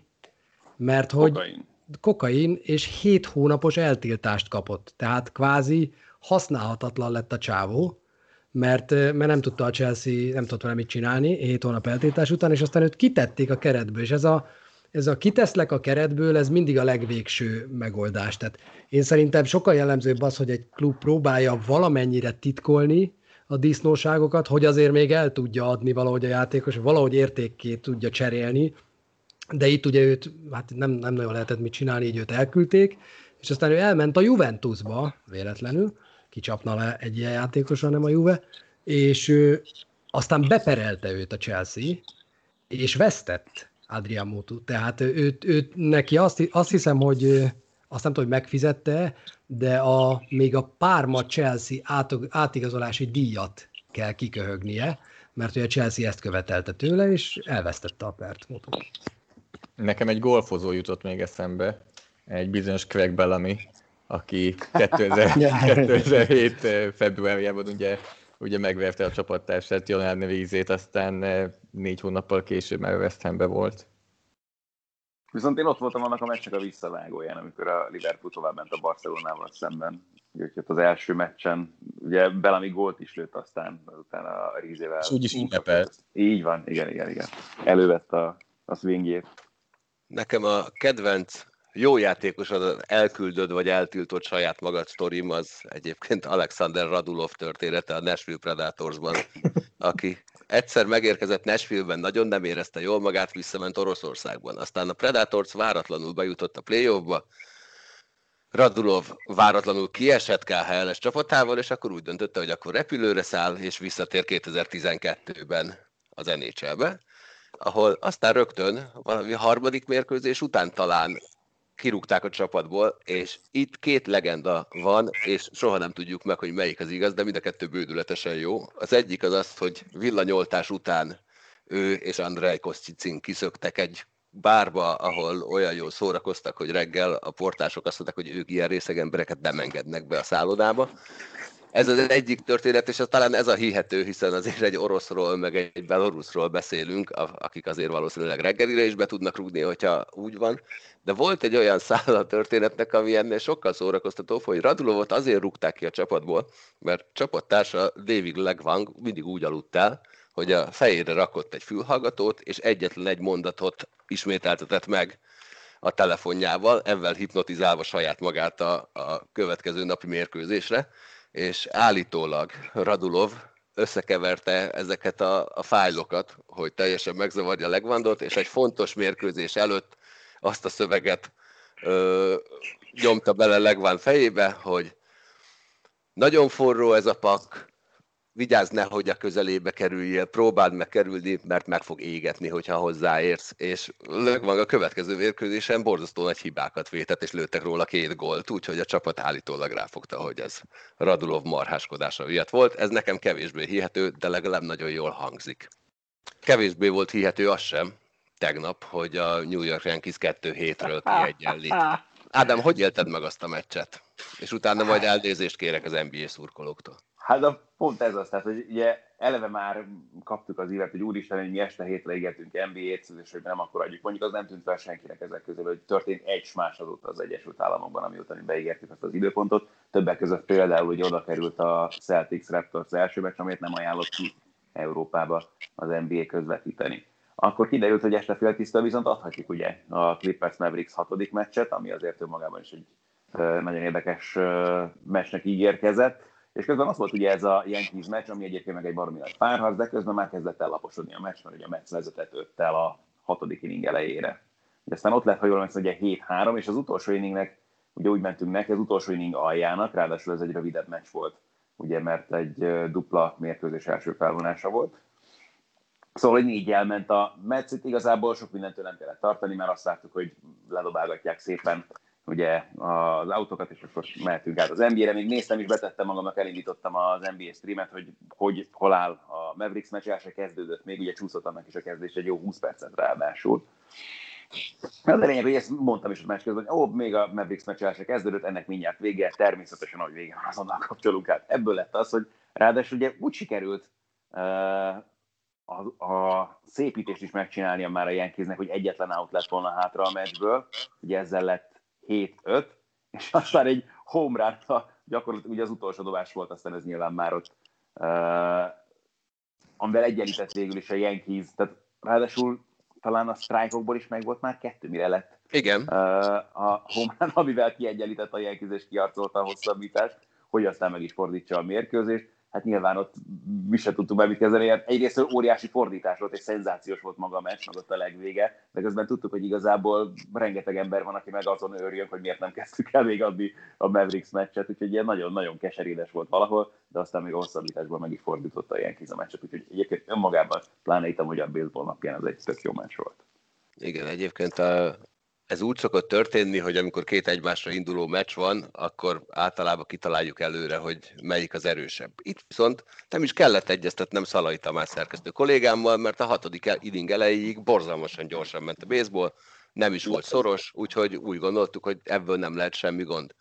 Speaker 2: mert hogy kokain, kokain és 7 hónapos eltiltást kapott, tehát kvázi használhatatlan lett a csávó, mert, mert nem tudta a Chelsea, nem tudott vele mit csinálni 7 hónap eltiltás után, és aztán őt kitették a keretből, és ez a, ez a kiteszlek a keretből, ez mindig a legvégső megoldás. Tehát én szerintem sokkal jellemzőbb az, hogy egy klub próbálja valamennyire titkolni a disznóságokat, hogy azért még el tudja adni valahogy a játékos, valahogy értékké tudja cserélni, de itt ugye őt hát nem, nem nagyon lehetett mit csinálni, így őt elküldték, és aztán ő elment a Juventusba véletlenül, kicsapna le egy ilyen játékosra, nem a Juve, és ő, aztán beperelte őt a Chelsea, és vesztett Adrian Mutu. Tehát őt, őt neki azt, azt hiszem, hogy azt nem tudom, hogy megfizette, de a, még a Parma Chelsea át, átigazolási díjat kell kiköhögnie, mert ugye a Chelsea ezt követelte tőle, és elvesztette a pert Mutu.
Speaker 7: Nekem egy golfozó jutott még eszembe, egy bizonyos Craig Bellamy, aki 2000, 2007 eh, februárjában ugye, ugye megverte a csapattársát, Jonár Nevízét, aztán eh, négy hónappal később már West Hambe volt.
Speaker 6: Viszont én ott voltam annak a meccsnek a visszavágóján, amikor a Liverpool tovább ment a Barcelonával szemben. Úgyhogy az első meccsen, ugye Bellamy gólt is lőtt aztán, azután a Rízével. És
Speaker 7: úgy is ünnepelt.
Speaker 6: Így van, igen, igen, igen. Elővett a, a swingjét.
Speaker 3: Nekem a kedvenc jó játékosod elküldöd vagy eltiltott saját magad sztorim az egyébként Alexander Radulov története a Nashville Predatorsban, aki egyszer megérkezett Nashville-ben, nagyon nem érezte jól magát, visszament Oroszországban. Aztán a Predators váratlanul bejutott a playoffba, Radulov váratlanul kiesett KHL-es csapatával, és akkor úgy döntötte, hogy akkor repülőre száll, és visszatér 2012-ben az NHL-be, ahol aztán rögtön valami harmadik mérkőzés után talán kirúgták a csapatból, és itt két legenda van, és soha nem tudjuk meg, hogy melyik az igaz, de mind a kettő bődületesen jó. Az egyik az az, hogy villanyoltás után ő és Andrei Koszticin kiszöktek egy bárba, ahol olyan jól szórakoztak, hogy reggel a portások azt mondták, hogy ők ilyen részeg embereket nem engednek be a szállodába, ez az egyik történet, és az, talán ez a hihető, hiszen azért egy oroszról, meg egy beloruszról beszélünk, akik azért valószínűleg reggelire is be tudnak rúgni, hogyha úgy van. De volt egy olyan száll a történetnek, ami ennél sokkal szórakoztató, hogy Radulovot azért rúgták ki a csapatból, mert csapattársa David Legwang mindig úgy aludt el, hogy a fejére rakott egy fülhallgatót, és egyetlen egy mondatot ismételtetett meg a telefonjával, ezzel hipnotizálva saját magát a, a következő napi mérkőzésre és állítólag Radulov összekeverte ezeket a, a fájlokat, hogy teljesen megzavarja Legvandot, és egy fontos mérkőzés előtt azt a szöveget ö, nyomta bele Legván fejébe, hogy nagyon forró ez a pak, vigyázz nehogy a közelébe kerüljél, próbáld meg kerülni, mert meg fog égetni, hogyha hozzáérsz. És van a következő vérkőzésen borzasztó nagy hibákat vétett, és lőttek róla két gólt, úgyhogy a csapat állítólag ráfogta, hogy ez Radulov marháskodása miatt volt. Ez nekem kevésbé hihető, de legalább nagyon jól hangzik. Kevésbé volt hihető az sem, tegnap, hogy a New York Yankees 2-7-ről kiegyenli. Ádám, hogy élted meg azt a meccset? És utána majd elnézést kérek az NBA szurkolóktól.
Speaker 6: Hát a, pont ez az, tehát hogy ugye eleve már kaptuk az évet, hogy úristen, hogy mi este hétre égetünk NBA-t, és hogy nem akkor adjuk. Mondjuk az nem tűnt fel senkinek ezek közül, hogy történt egy más azóta az Egyesült Államokban, amióta mi beígértük azt az időpontot. Többek között például hogy oda került a Celtics Raptors első meccs, amit nem ajánlott ki Európába az NBA közvetíteni. Akkor kiderült, hogy este fél tiszta viszont adhatjuk ugye a Clippers Mavericks hatodik meccset, ami azért önmagában is egy nagyon érdekes meccsnek ígérkezett. És közben az volt ugye ez a Yankees meccs, ami egyébként meg egy baromi nagy párharc, de közben már kezdett el laposodni a meccs, mert ugye a meccs vezetett öttel a hatodik inning elejére. De aztán ott lett, ha jól emlékszem, ugye 7-3, és az utolsó inningnek ugye úgy mentünk neki, az utolsó inning aljának, ráadásul ez egy rövidebb meccs volt, ugye, mert egy dupla mérkőzés első felvonása volt. Szóval, hogy négy elment a meccit, igazából sok mindentől nem kellett tartani, mert azt láttuk, hogy ledobálgatják szépen ugye az autókat, és akkor mehetünk át az NBA-re. Még néztem is, betettem magamnak, elindítottam az NBA streamet, hogy, hogy hol áll a Mavericks meccs, el se kezdődött, még ugye csúszott annak is a kezdés egy jó 20 percet ráadásul. Az a lényeg, hogy ezt mondtam is a meccs közben, hogy ó, még a Mavericks meccs el se kezdődött, ennek mindjárt vége, természetesen, hogy vége van, azonnal kapcsolunk át. Ebből lett az, hogy ráadásul ugye úgy sikerült uh, a, a szépítést is megcsinálnia már a Yankeesnek, hogy egyetlen out lett volna hátra a meccsből, ugye ezzel lett 7-5, és aztán egy home run, gyakorlatilag ugye az utolsó dobás volt, aztán ez nyilván már ott, uh, amivel egyenlített végül is a Yankees, tehát ráadásul talán a sztrájkokból is meg volt már kettő, mire lett
Speaker 3: Igen.
Speaker 6: Uh, a home run, amivel kiegyenlített a Yankees és kiarcolta a hosszabbítást, hogy aztán meg is fordítsa a mérkőzést hát nyilván ott mi se tudtuk be mit kezdeni. Hát egyrészt óriási fordítás volt, és szenzációs volt maga a meccs, meg ott a legvége, de közben tudtuk, hogy igazából rengeteg ember van, aki meg azon örjön, hogy miért nem kezdtük el még adni a Mavericks meccset, úgyhogy ilyen nagyon-nagyon keserédes volt valahol, de aztán még a hosszabbításban meg is fordította ilyen kis a meccset, úgyhogy egyébként önmagában, pláne itt a magyar baseball napján ez egy tök jó meccs volt.
Speaker 3: Igen, egyébként a, ez úgy szokott történni, hogy amikor két egymásra induló meccs van, akkor általában kitaláljuk előre, hogy melyik az erősebb. Itt viszont nem is kellett egyeztetnem Szalai Tamás szerkesztő kollégámmal, mert a hatodik inning elejéig borzalmasan gyorsan ment a baseball, nem is volt szoros, úgyhogy úgy gondoltuk, hogy ebből nem lehet semmi gond.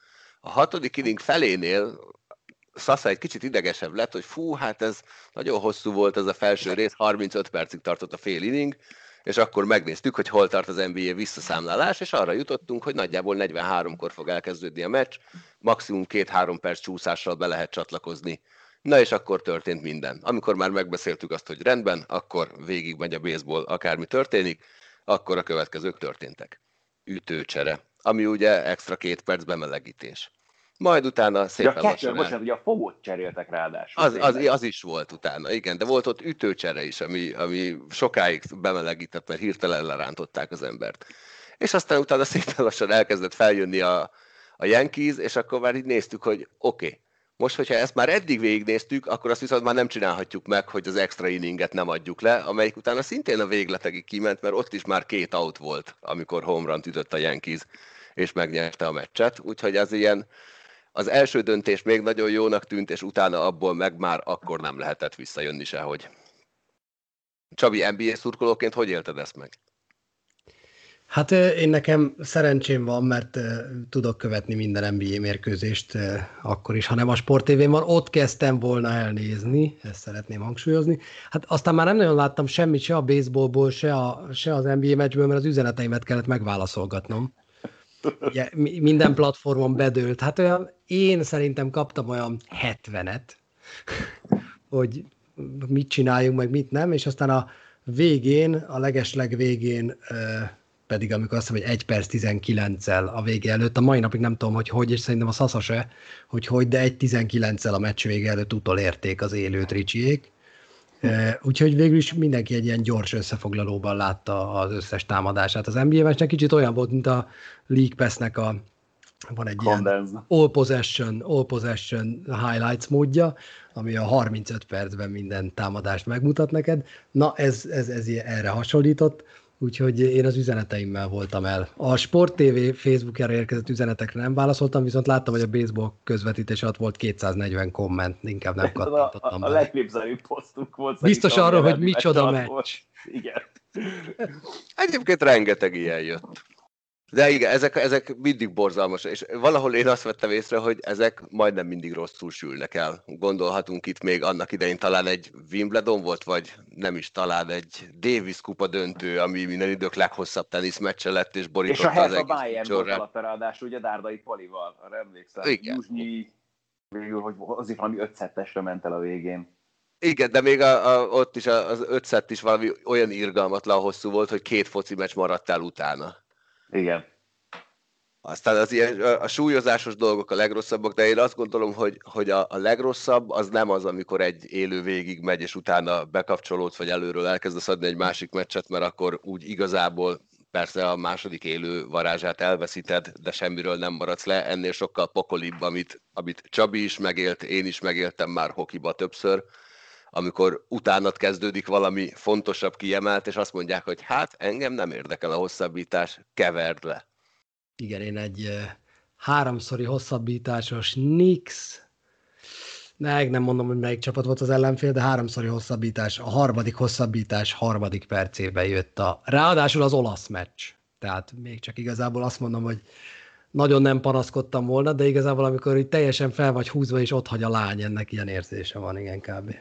Speaker 3: A hatodik inning felénél Sasa egy kicsit idegesebb lett, hogy fú, hát ez nagyon hosszú volt ez a felső rész, 35 percig tartott a fél inning, és akkor megnéztük, hogy hol tart az NBA visszaszámlálás, és arra jutottunk, hogy nagyjából 43-kor fog elkezdődni a meccs, maximum 2-3 perc csúszással be lehet csatlakozni. Na és akkor történt minden. Amikor már megbeszéltük azt, hogy rendben, akkor végig megy a baseball, akármi történik, akkor a következők történtek. Ütőcsere, ami ugye extra két perc bemelegítés majd utána szépen
Speaker 6: ja, a kettő, bocsánat, ugye a fogót cseréltek ráadásul.
Speaker 3: Az, az, az, is volt utána, igen, de volt ott ütőcsere is, ami, ami sokáig bemelegített, mert hirtelen lerántották az embert. És aztán utána szépen lassan elkezdett feljönni a, a Yankees, és akkor már így néztük, hogy oké, okay, most, hogyha ezt már eddig végignéztük, akkor azt viszont már nem csinálhatjuk meg, hogy az extra inninget nem adjuk le, amelyik utána szintén a végletegig kiment, mert ott is már két out volt, amikor home run ütött a Yankees, és megnyerte a meccset. Úgyhogy az ilyen, az első döntés még nagyon jónak tűnt, és utána abból meg már akkor nem lehetett visszajönni sehogy. Csabi, NBA szurkolóként hogy élted ezt meg?
Speaker 2: Hát én nekem szerencsém van, mert tudok követni minden NBA mérkőzést akkor is, ha nem a sportévén van. Ott kezdtem volna elnézni, ezt szeretném hangsúlyozni. Hát aztán már nem nagyon láttam semmit se a baseballból, se, a, se az NBA meccsből, mert az üzeneteimet kellett megválaszolgatnom. Ugye, minden platformon bedőlt. Hát olyan, én szerintem kaptam olyan 70-et, hogy mit csináljunk, meg mit nem, és aztán a végén, a legesleg végén pedig amikor azt mondom, hogy 1 perc 19-el a vége előtt, a mai napig nem tudom, hogy hogy, és szerintem a Sasa se, hogy hogy, de 1 19-el a meccs vége előtt utolérték az élőt Ricsiék. Úgyhogy végül is mindenki egy ilyen gyors összefoglalóban látta az összes támadását. Az NBA meccsnek kicsit olyan volt, mint a League Pass-nek a van egy Condense. ilyen all possession, all possession highlights módja, ami a 35 percben minden támadást megmutat neked. Na, ez, ez, ez erre hasonlított, úgyhogy én az üzeneteimmel voltam el. A Sport TV Facebookjára érkezett üzenetekre nem válaszoltam, viszont láttam, hogy a baseball közvetítés alatt volt 240 komment, inkább nem kattintottam.
Speaker 6: A, a, a legképzelőbb posztunk volt.
Speaker 2: Biztos arról, hogy micsoda meccs. meccs.
Speaker 6: Igen.
Speaker 3: Egyébként rengeteg ilyen jött. De igen, ezek, ezek mindig borzalmas, és valahol én azt vettem észre, hogy ezek majdnem mindig rosszul sülnek el. Gondolhatunk itt még annak idején talán egy Wimbledon volt, vagy nem is talán egy Davis kupa döntő, ami minden idők leghosszabb teniszmeccse lett, és borította
Speaker 6: és a
Speaker 3: az
Speaker 6: egész Bayern volt alatt ráadásul, ugye Dárdai Polival, arra emlékszem.
Speaker 3: Igen.
Speaker 6: Júzsnyi, végül, hogy azért valami 5 ment el a végén.
Speaker 3: Igen, de még a, a, ott is az öt szett is valami olyan irgalmatlan hosszú volt, hogy két foci meccs maradt el utána.
Speaker 5: Igen.
Speaker 3: Aztán az ilyen, a, súlyozásos dolgok a legrosszabbak, de én azt gondolom, hogy, hogy a, a legrosszabb az nem az, amikor egy élő végig megy, és utána bekapcsolódsz, vagy előről elkezdesz adni egy másik meccset, mert akkor úgy igazából persze a második élő varázsát elveszíted, de semmiről nem maradsz le, ennél sokkal pokolibb, amit, amit Csabi is megélt, én is megéltem már hokiba többször, amikor utánat kezdődik valami fontosabb kiemelt, és azt mondják, hogy hát engem nem érdekel a hosszabbítás, keverd le.
Speaker 2: Igen, én egy háromszori hosszabbításos Nix, meg nem mondom, hogy melyik csapat volt az ellenfél, de háromszori hosszabbítás, a harmadik hosszabbítás harmadik percében jött a... Ráadásul az olasz meccs. Tehát még csak igazából azt mondom, hogy nagyon nem panaszkodtam volna, de igazából amikor így teljesen fel vagy húzva, és ott hagy a lány, ennek ilyen érzése van, igen, kb.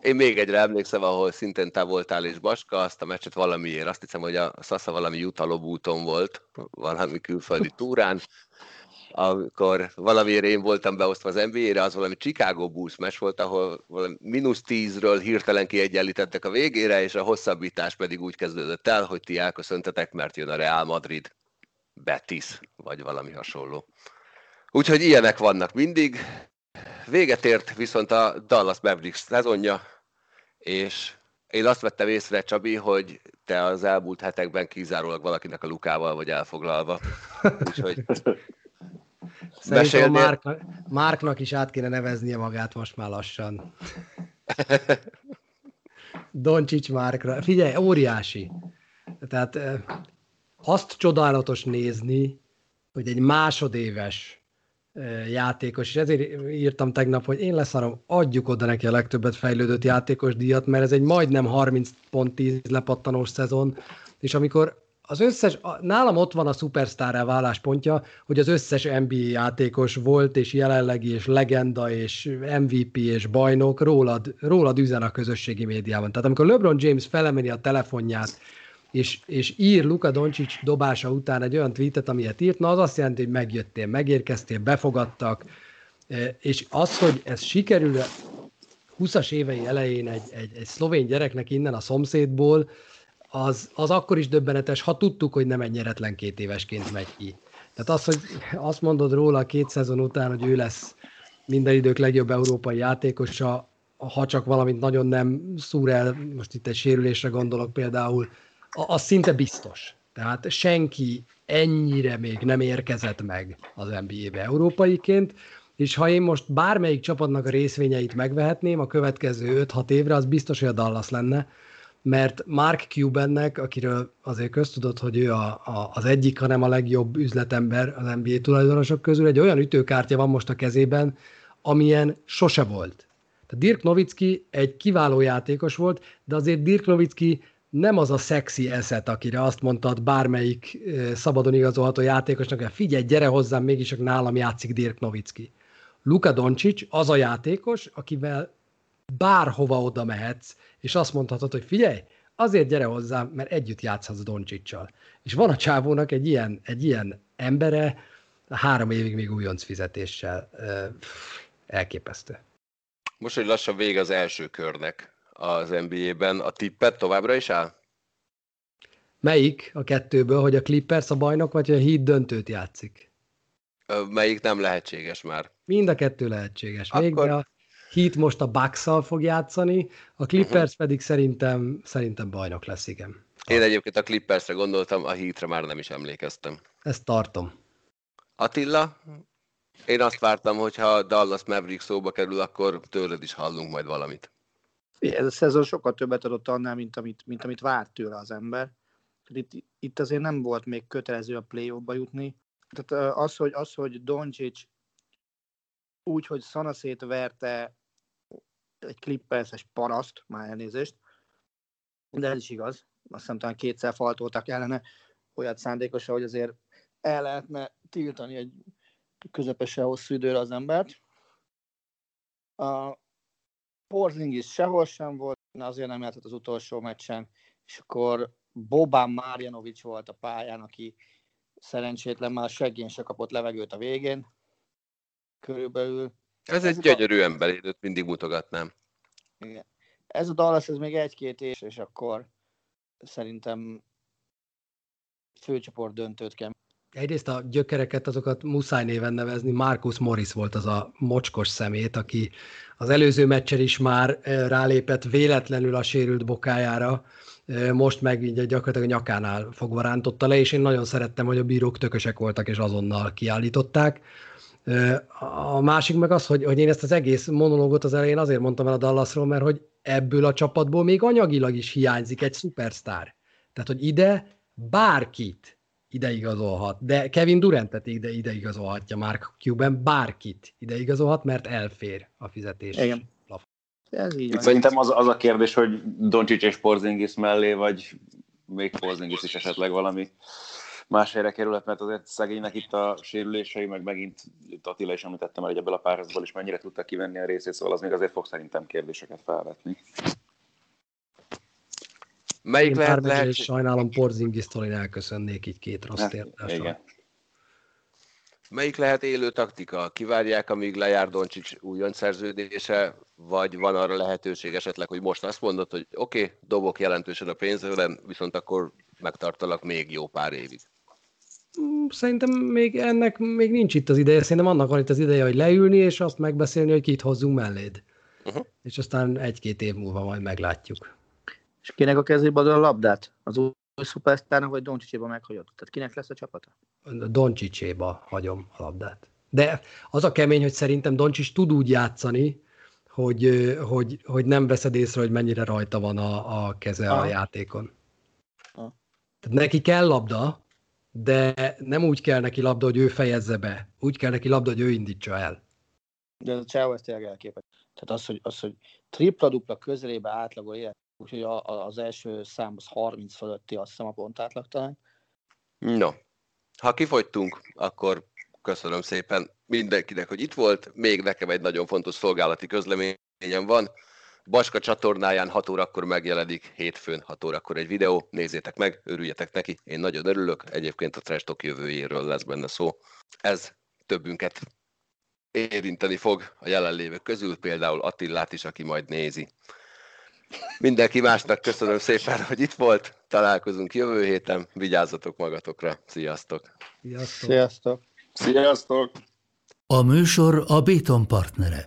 Speaker 3: Én még egyre emlékszem, ahol szintén te voltál és Baska, azt a meccset valamiért, azt hiszem, hogy a Sasa valami jutalobúton volt, valami külföldi túrán, amikor valamiért én voltam beosztva az NBA-re, az valami Chicago Bulls meccs volt, ahol valami mínusz tízről hirtelen kiegyenlítettek a végére, és a hosszabbítás pedig úgy kezdődött el, hogy ti elköszöntetek, mert jön a Real Madrid, Betis, vagy valami hasonló. Úgyhogy ilyenek vannak mindig. Véget ért viszont a Dallas Mavericks szezonja, és én azt vettem észre, Csabi, hogy te az elmúlt hetekben kizárólag valakinek a lukával vagy elfoglalva. Úgyhogy
Speaker 2: Szerintem Márk, Márknak is át kéne neveznie magát most már lassan. Doncsics Márkra. Figyelj, óriási. Tehát azt csodálatos nézni, hogy egy másodéves játékos, és ezért írtam tegnap, hogy én leszarom, adjuk oda neki a legtöbbet fejlődött játékos díjat, mert ez egy majdnem 30 pont 10 lepattanós szezon, és amikor az összes, nálam ott van a szupersztárá váláspontja, hogy az összes NBA játékos volt, és jelenlegi, és legenda, és MVP, és bajnok rólad, rólad üzen a közösségi médiában. Tehát amikor LeBron James felemeli a telefonját, és, és ír Luka Doncic dobása után egy olyan tweetet, amilyet írt, na az azt jelenti, hogy megjöttél, megérkeztél, befogadtak, e, és az, hogy ez sikerül 20-as évei elején egy, egy, egy szlovén gyereknek innen a szomszédból, az, az akkor is döbbenetes, ha tudtuk, hogy nem egy nyeretlen két évesként megy ki. Tehát az, hogy azt mondod róla két szezon után, hogy ő lesz minden idők legjobb európai játékosa, ha csak valamit nagyon nem szúr el, most itt egy sérülésre gondolok például, az szinte biztos. Tehát senki ennyire még nem érkezett meg az NBA-be európaiként, és ha én most bármelyik csapatnak a részvényeit megvehetném a következő 5-6 évre, az biztos, hogy a Dallas lenne, mert Mark Cubannek, akiről azért köztudott, hogy ő a, a, az egyik, hanem a legjobb üzletember az NBA tulajdonosok közül, egy olyan ütőkártya van most a kezében, amilyen sose volt. Tehát Dirk Nowitzki egy kiváló játékos volt, de azért Dirk Nowitzki nem az a szexi eszet, akire azt mondtad bármelyik szabadon igazolható játékosnak, hogy figyelj, gyere hozzám, mégis csak nálam játszik Dirk Nowitzki. Luka Doncic az a játékos, akivel bárhova oda mehetsz, és azt mondhatod, hogy figyelj, azért gyere hozzám, mert együtt játszhatsz Doncsicsal. És van a csávónak egy ilyen, egy ilyen embere, három évig még újonc fizetéssel. Elképesztő.
Speaker 3: Most, hogy lassan vége az első körnek az NBA-ben, a tippet továbbra is áll?
Speaker 2: Melyik a kettőből, hogy a Clippers a bajnok, vagy a Heat döntőt játszik?
Speaker 3: Melyik nem lehetséges már?
Speaker 2: Mind a kettő lehetséges. Még Akkor... a Heat most a bucks fog játszani, a Clippers uh-huh. pedig szerintem, szerintem bajnok lesz, igen.
Speaker 3: Én egyébként a Clippersre gondoltam, a Heatre már nem is emlékeztem.
Speaker 2: Ezt tartom.
Speaker 3: Attila, én azt vártam, hogy ha Dallas Maverick szóba kerül, akkor tőled is hallunk majd valamit.
Speaker 4: Ez a szezon sokkal többet adott annál, mint amit, mint amit várt tőle az ember. Itt, itt azért nem volt még kötelező a play ba jutni. Tehát az, hogy, az, hogy Doncic úgy, hogy szanaszét verte egy klipperszes paraszt, már elnézést, de ez is igaz. Azt hiszem talán kétszer faltoltak ellene olyat szándékosan, hogy azért el lehetne tiltani egy közepesen hosszú időre az embert. A Porzingis sehol sem volt, azért nem játszott az utolsó meccsen, és akkor Bobán Márjanovics volt a pályán, aki szerencsétlen már seggén se kapott levegőt a végén. Körülbelül.
Speaker 3: Ez egy gyönyörű ember, őt mindig mutogatnám.
Speaker 4: Igen. Ez a Dallas, ez még egy-két és, és akkor szerintem főcsoport döntőt kell.
Speaker 2: Egyrészt a gyökereket, azokat muszáj néven nevezni. Marcus Morris volt az a mocskos szemét, aki az előző meccsen is már rálépett véletlenül a sérült bokájára, most meg így gyakorlatilag a nyakánál fogva rántotta le, és én nagyon szerettem, hogy a bírók tökösek voltak, és azonnal kiállították. A másik meg az, hogy, hogy én ezt az egész monológot az elején azért mondtam el a Dallasról, mert hogy ebből a csapatból még anyagilag is hiányzik egy szupersztár. Tehát, hogy ide bárkit ideigazolhat, de Kevin Durantet ide ideigazolhatja Mark Cuban, bárkit ideigazolhat, mert elfér a fizetés.
Speaker 4: Igen. Ez így
Speaker 6: Itt
Speaker 4: van.
Speaker 6: szerintem az, az a kérdés, hogy Doncsics és Porzingis mellé, vagy még Porzingis is esetleg valami más helyre kerülhet, mert azért szegénynek itt a sérülései, meg megint itt Attila is említettem el, hogy ebből a párazból is mennyire tudta kivenni a részét, szóval az még azért fog szerintem kérdéseket felvetni.
Speaker 3: Melyik
Speaker 2: Én
Speaker 3: lehet,
Speaker 2: lehet, sajnálom Porzingisztól, én elköszönnék így két rossz
Speaker 6: Hát, igen.
Speaker 3: melyik lehet élő taktika? Kivárják, amíg lejár Doncsics újonc szerződése, vagy van arra lehetőség esetleg, hogy most azt mondod, hogy oké, okay, dobok jelentősen a pénzőlen, viszont akkor megtartalak még jó pár évig.
Speaker 2: Mm, Szerintem még ennek még nincs itt az ideje, szerintem annak van itt az ideje, hogy leülni, és azt megbeszélni, hogy kit hozzunk melléd.
Speaker 3: Uh-huh.
Speaker 2: És aztán egy-két év múlva majd meglátjuk.
Speaker 4: És kinek a kezébe adod a labdát? Az új szupersztárnak, vagy Doncsicséba meghagyod? Tehát kinek lesz a csapata?
Speaker 2: Doncsicséba hagyom a labdát. De az a kemény, hogy szerintem Doncsics tud úgy játszani, hogy, hogy, hogy nem veszed észre, hogy mennyire rajta van a, a keze a
Speaker 4: Aha.
Speaker 2: játékon.
Speaker 4: Aha.
Speaker 2: Tehát neki kell labda, de nem úgy kell neki labda, hogy ő fejezze be. Úgy kell neki labda, hogy ő indítsa el.
Speaker 4: De ez a Csávó ez tényleg elképesztő. Tehát az, hogy, az, hogy tripla-dupla közelébe átlagol élet, úgyhogy a, a, az első szám az 30 fölötti, azt hiszem a pont átlag talán.
Speaker 3: No, ha kifogytunk, akkor köszönöm szépen mindenkinek, hogy itt volt. Még nekem egy nagyon fontos szolgálati közleményem van. Baska csatornáján 6 órakor megjelenik, hétfőn 6 órakor egy videó. Nézzétek meg, örüljetek neki, én nagyon örülök. Egyébként a Trash Talk jövőjéről lesz benne szó. Ez többünket érinteni fog a jelenlévők közül, például Attillát is, aki majd nézi. Mindenki másnak köszönöm szépen, hogy itt volt. Találkozunk jövő héten. Vigyázzatok magatokra. Sziasztok!
Speaker 2: Sziasztok!
Speaker 4: Sziasztok!
Speaker 6: Sziasztok!
Speaker 1: A műsor a Béton partnere.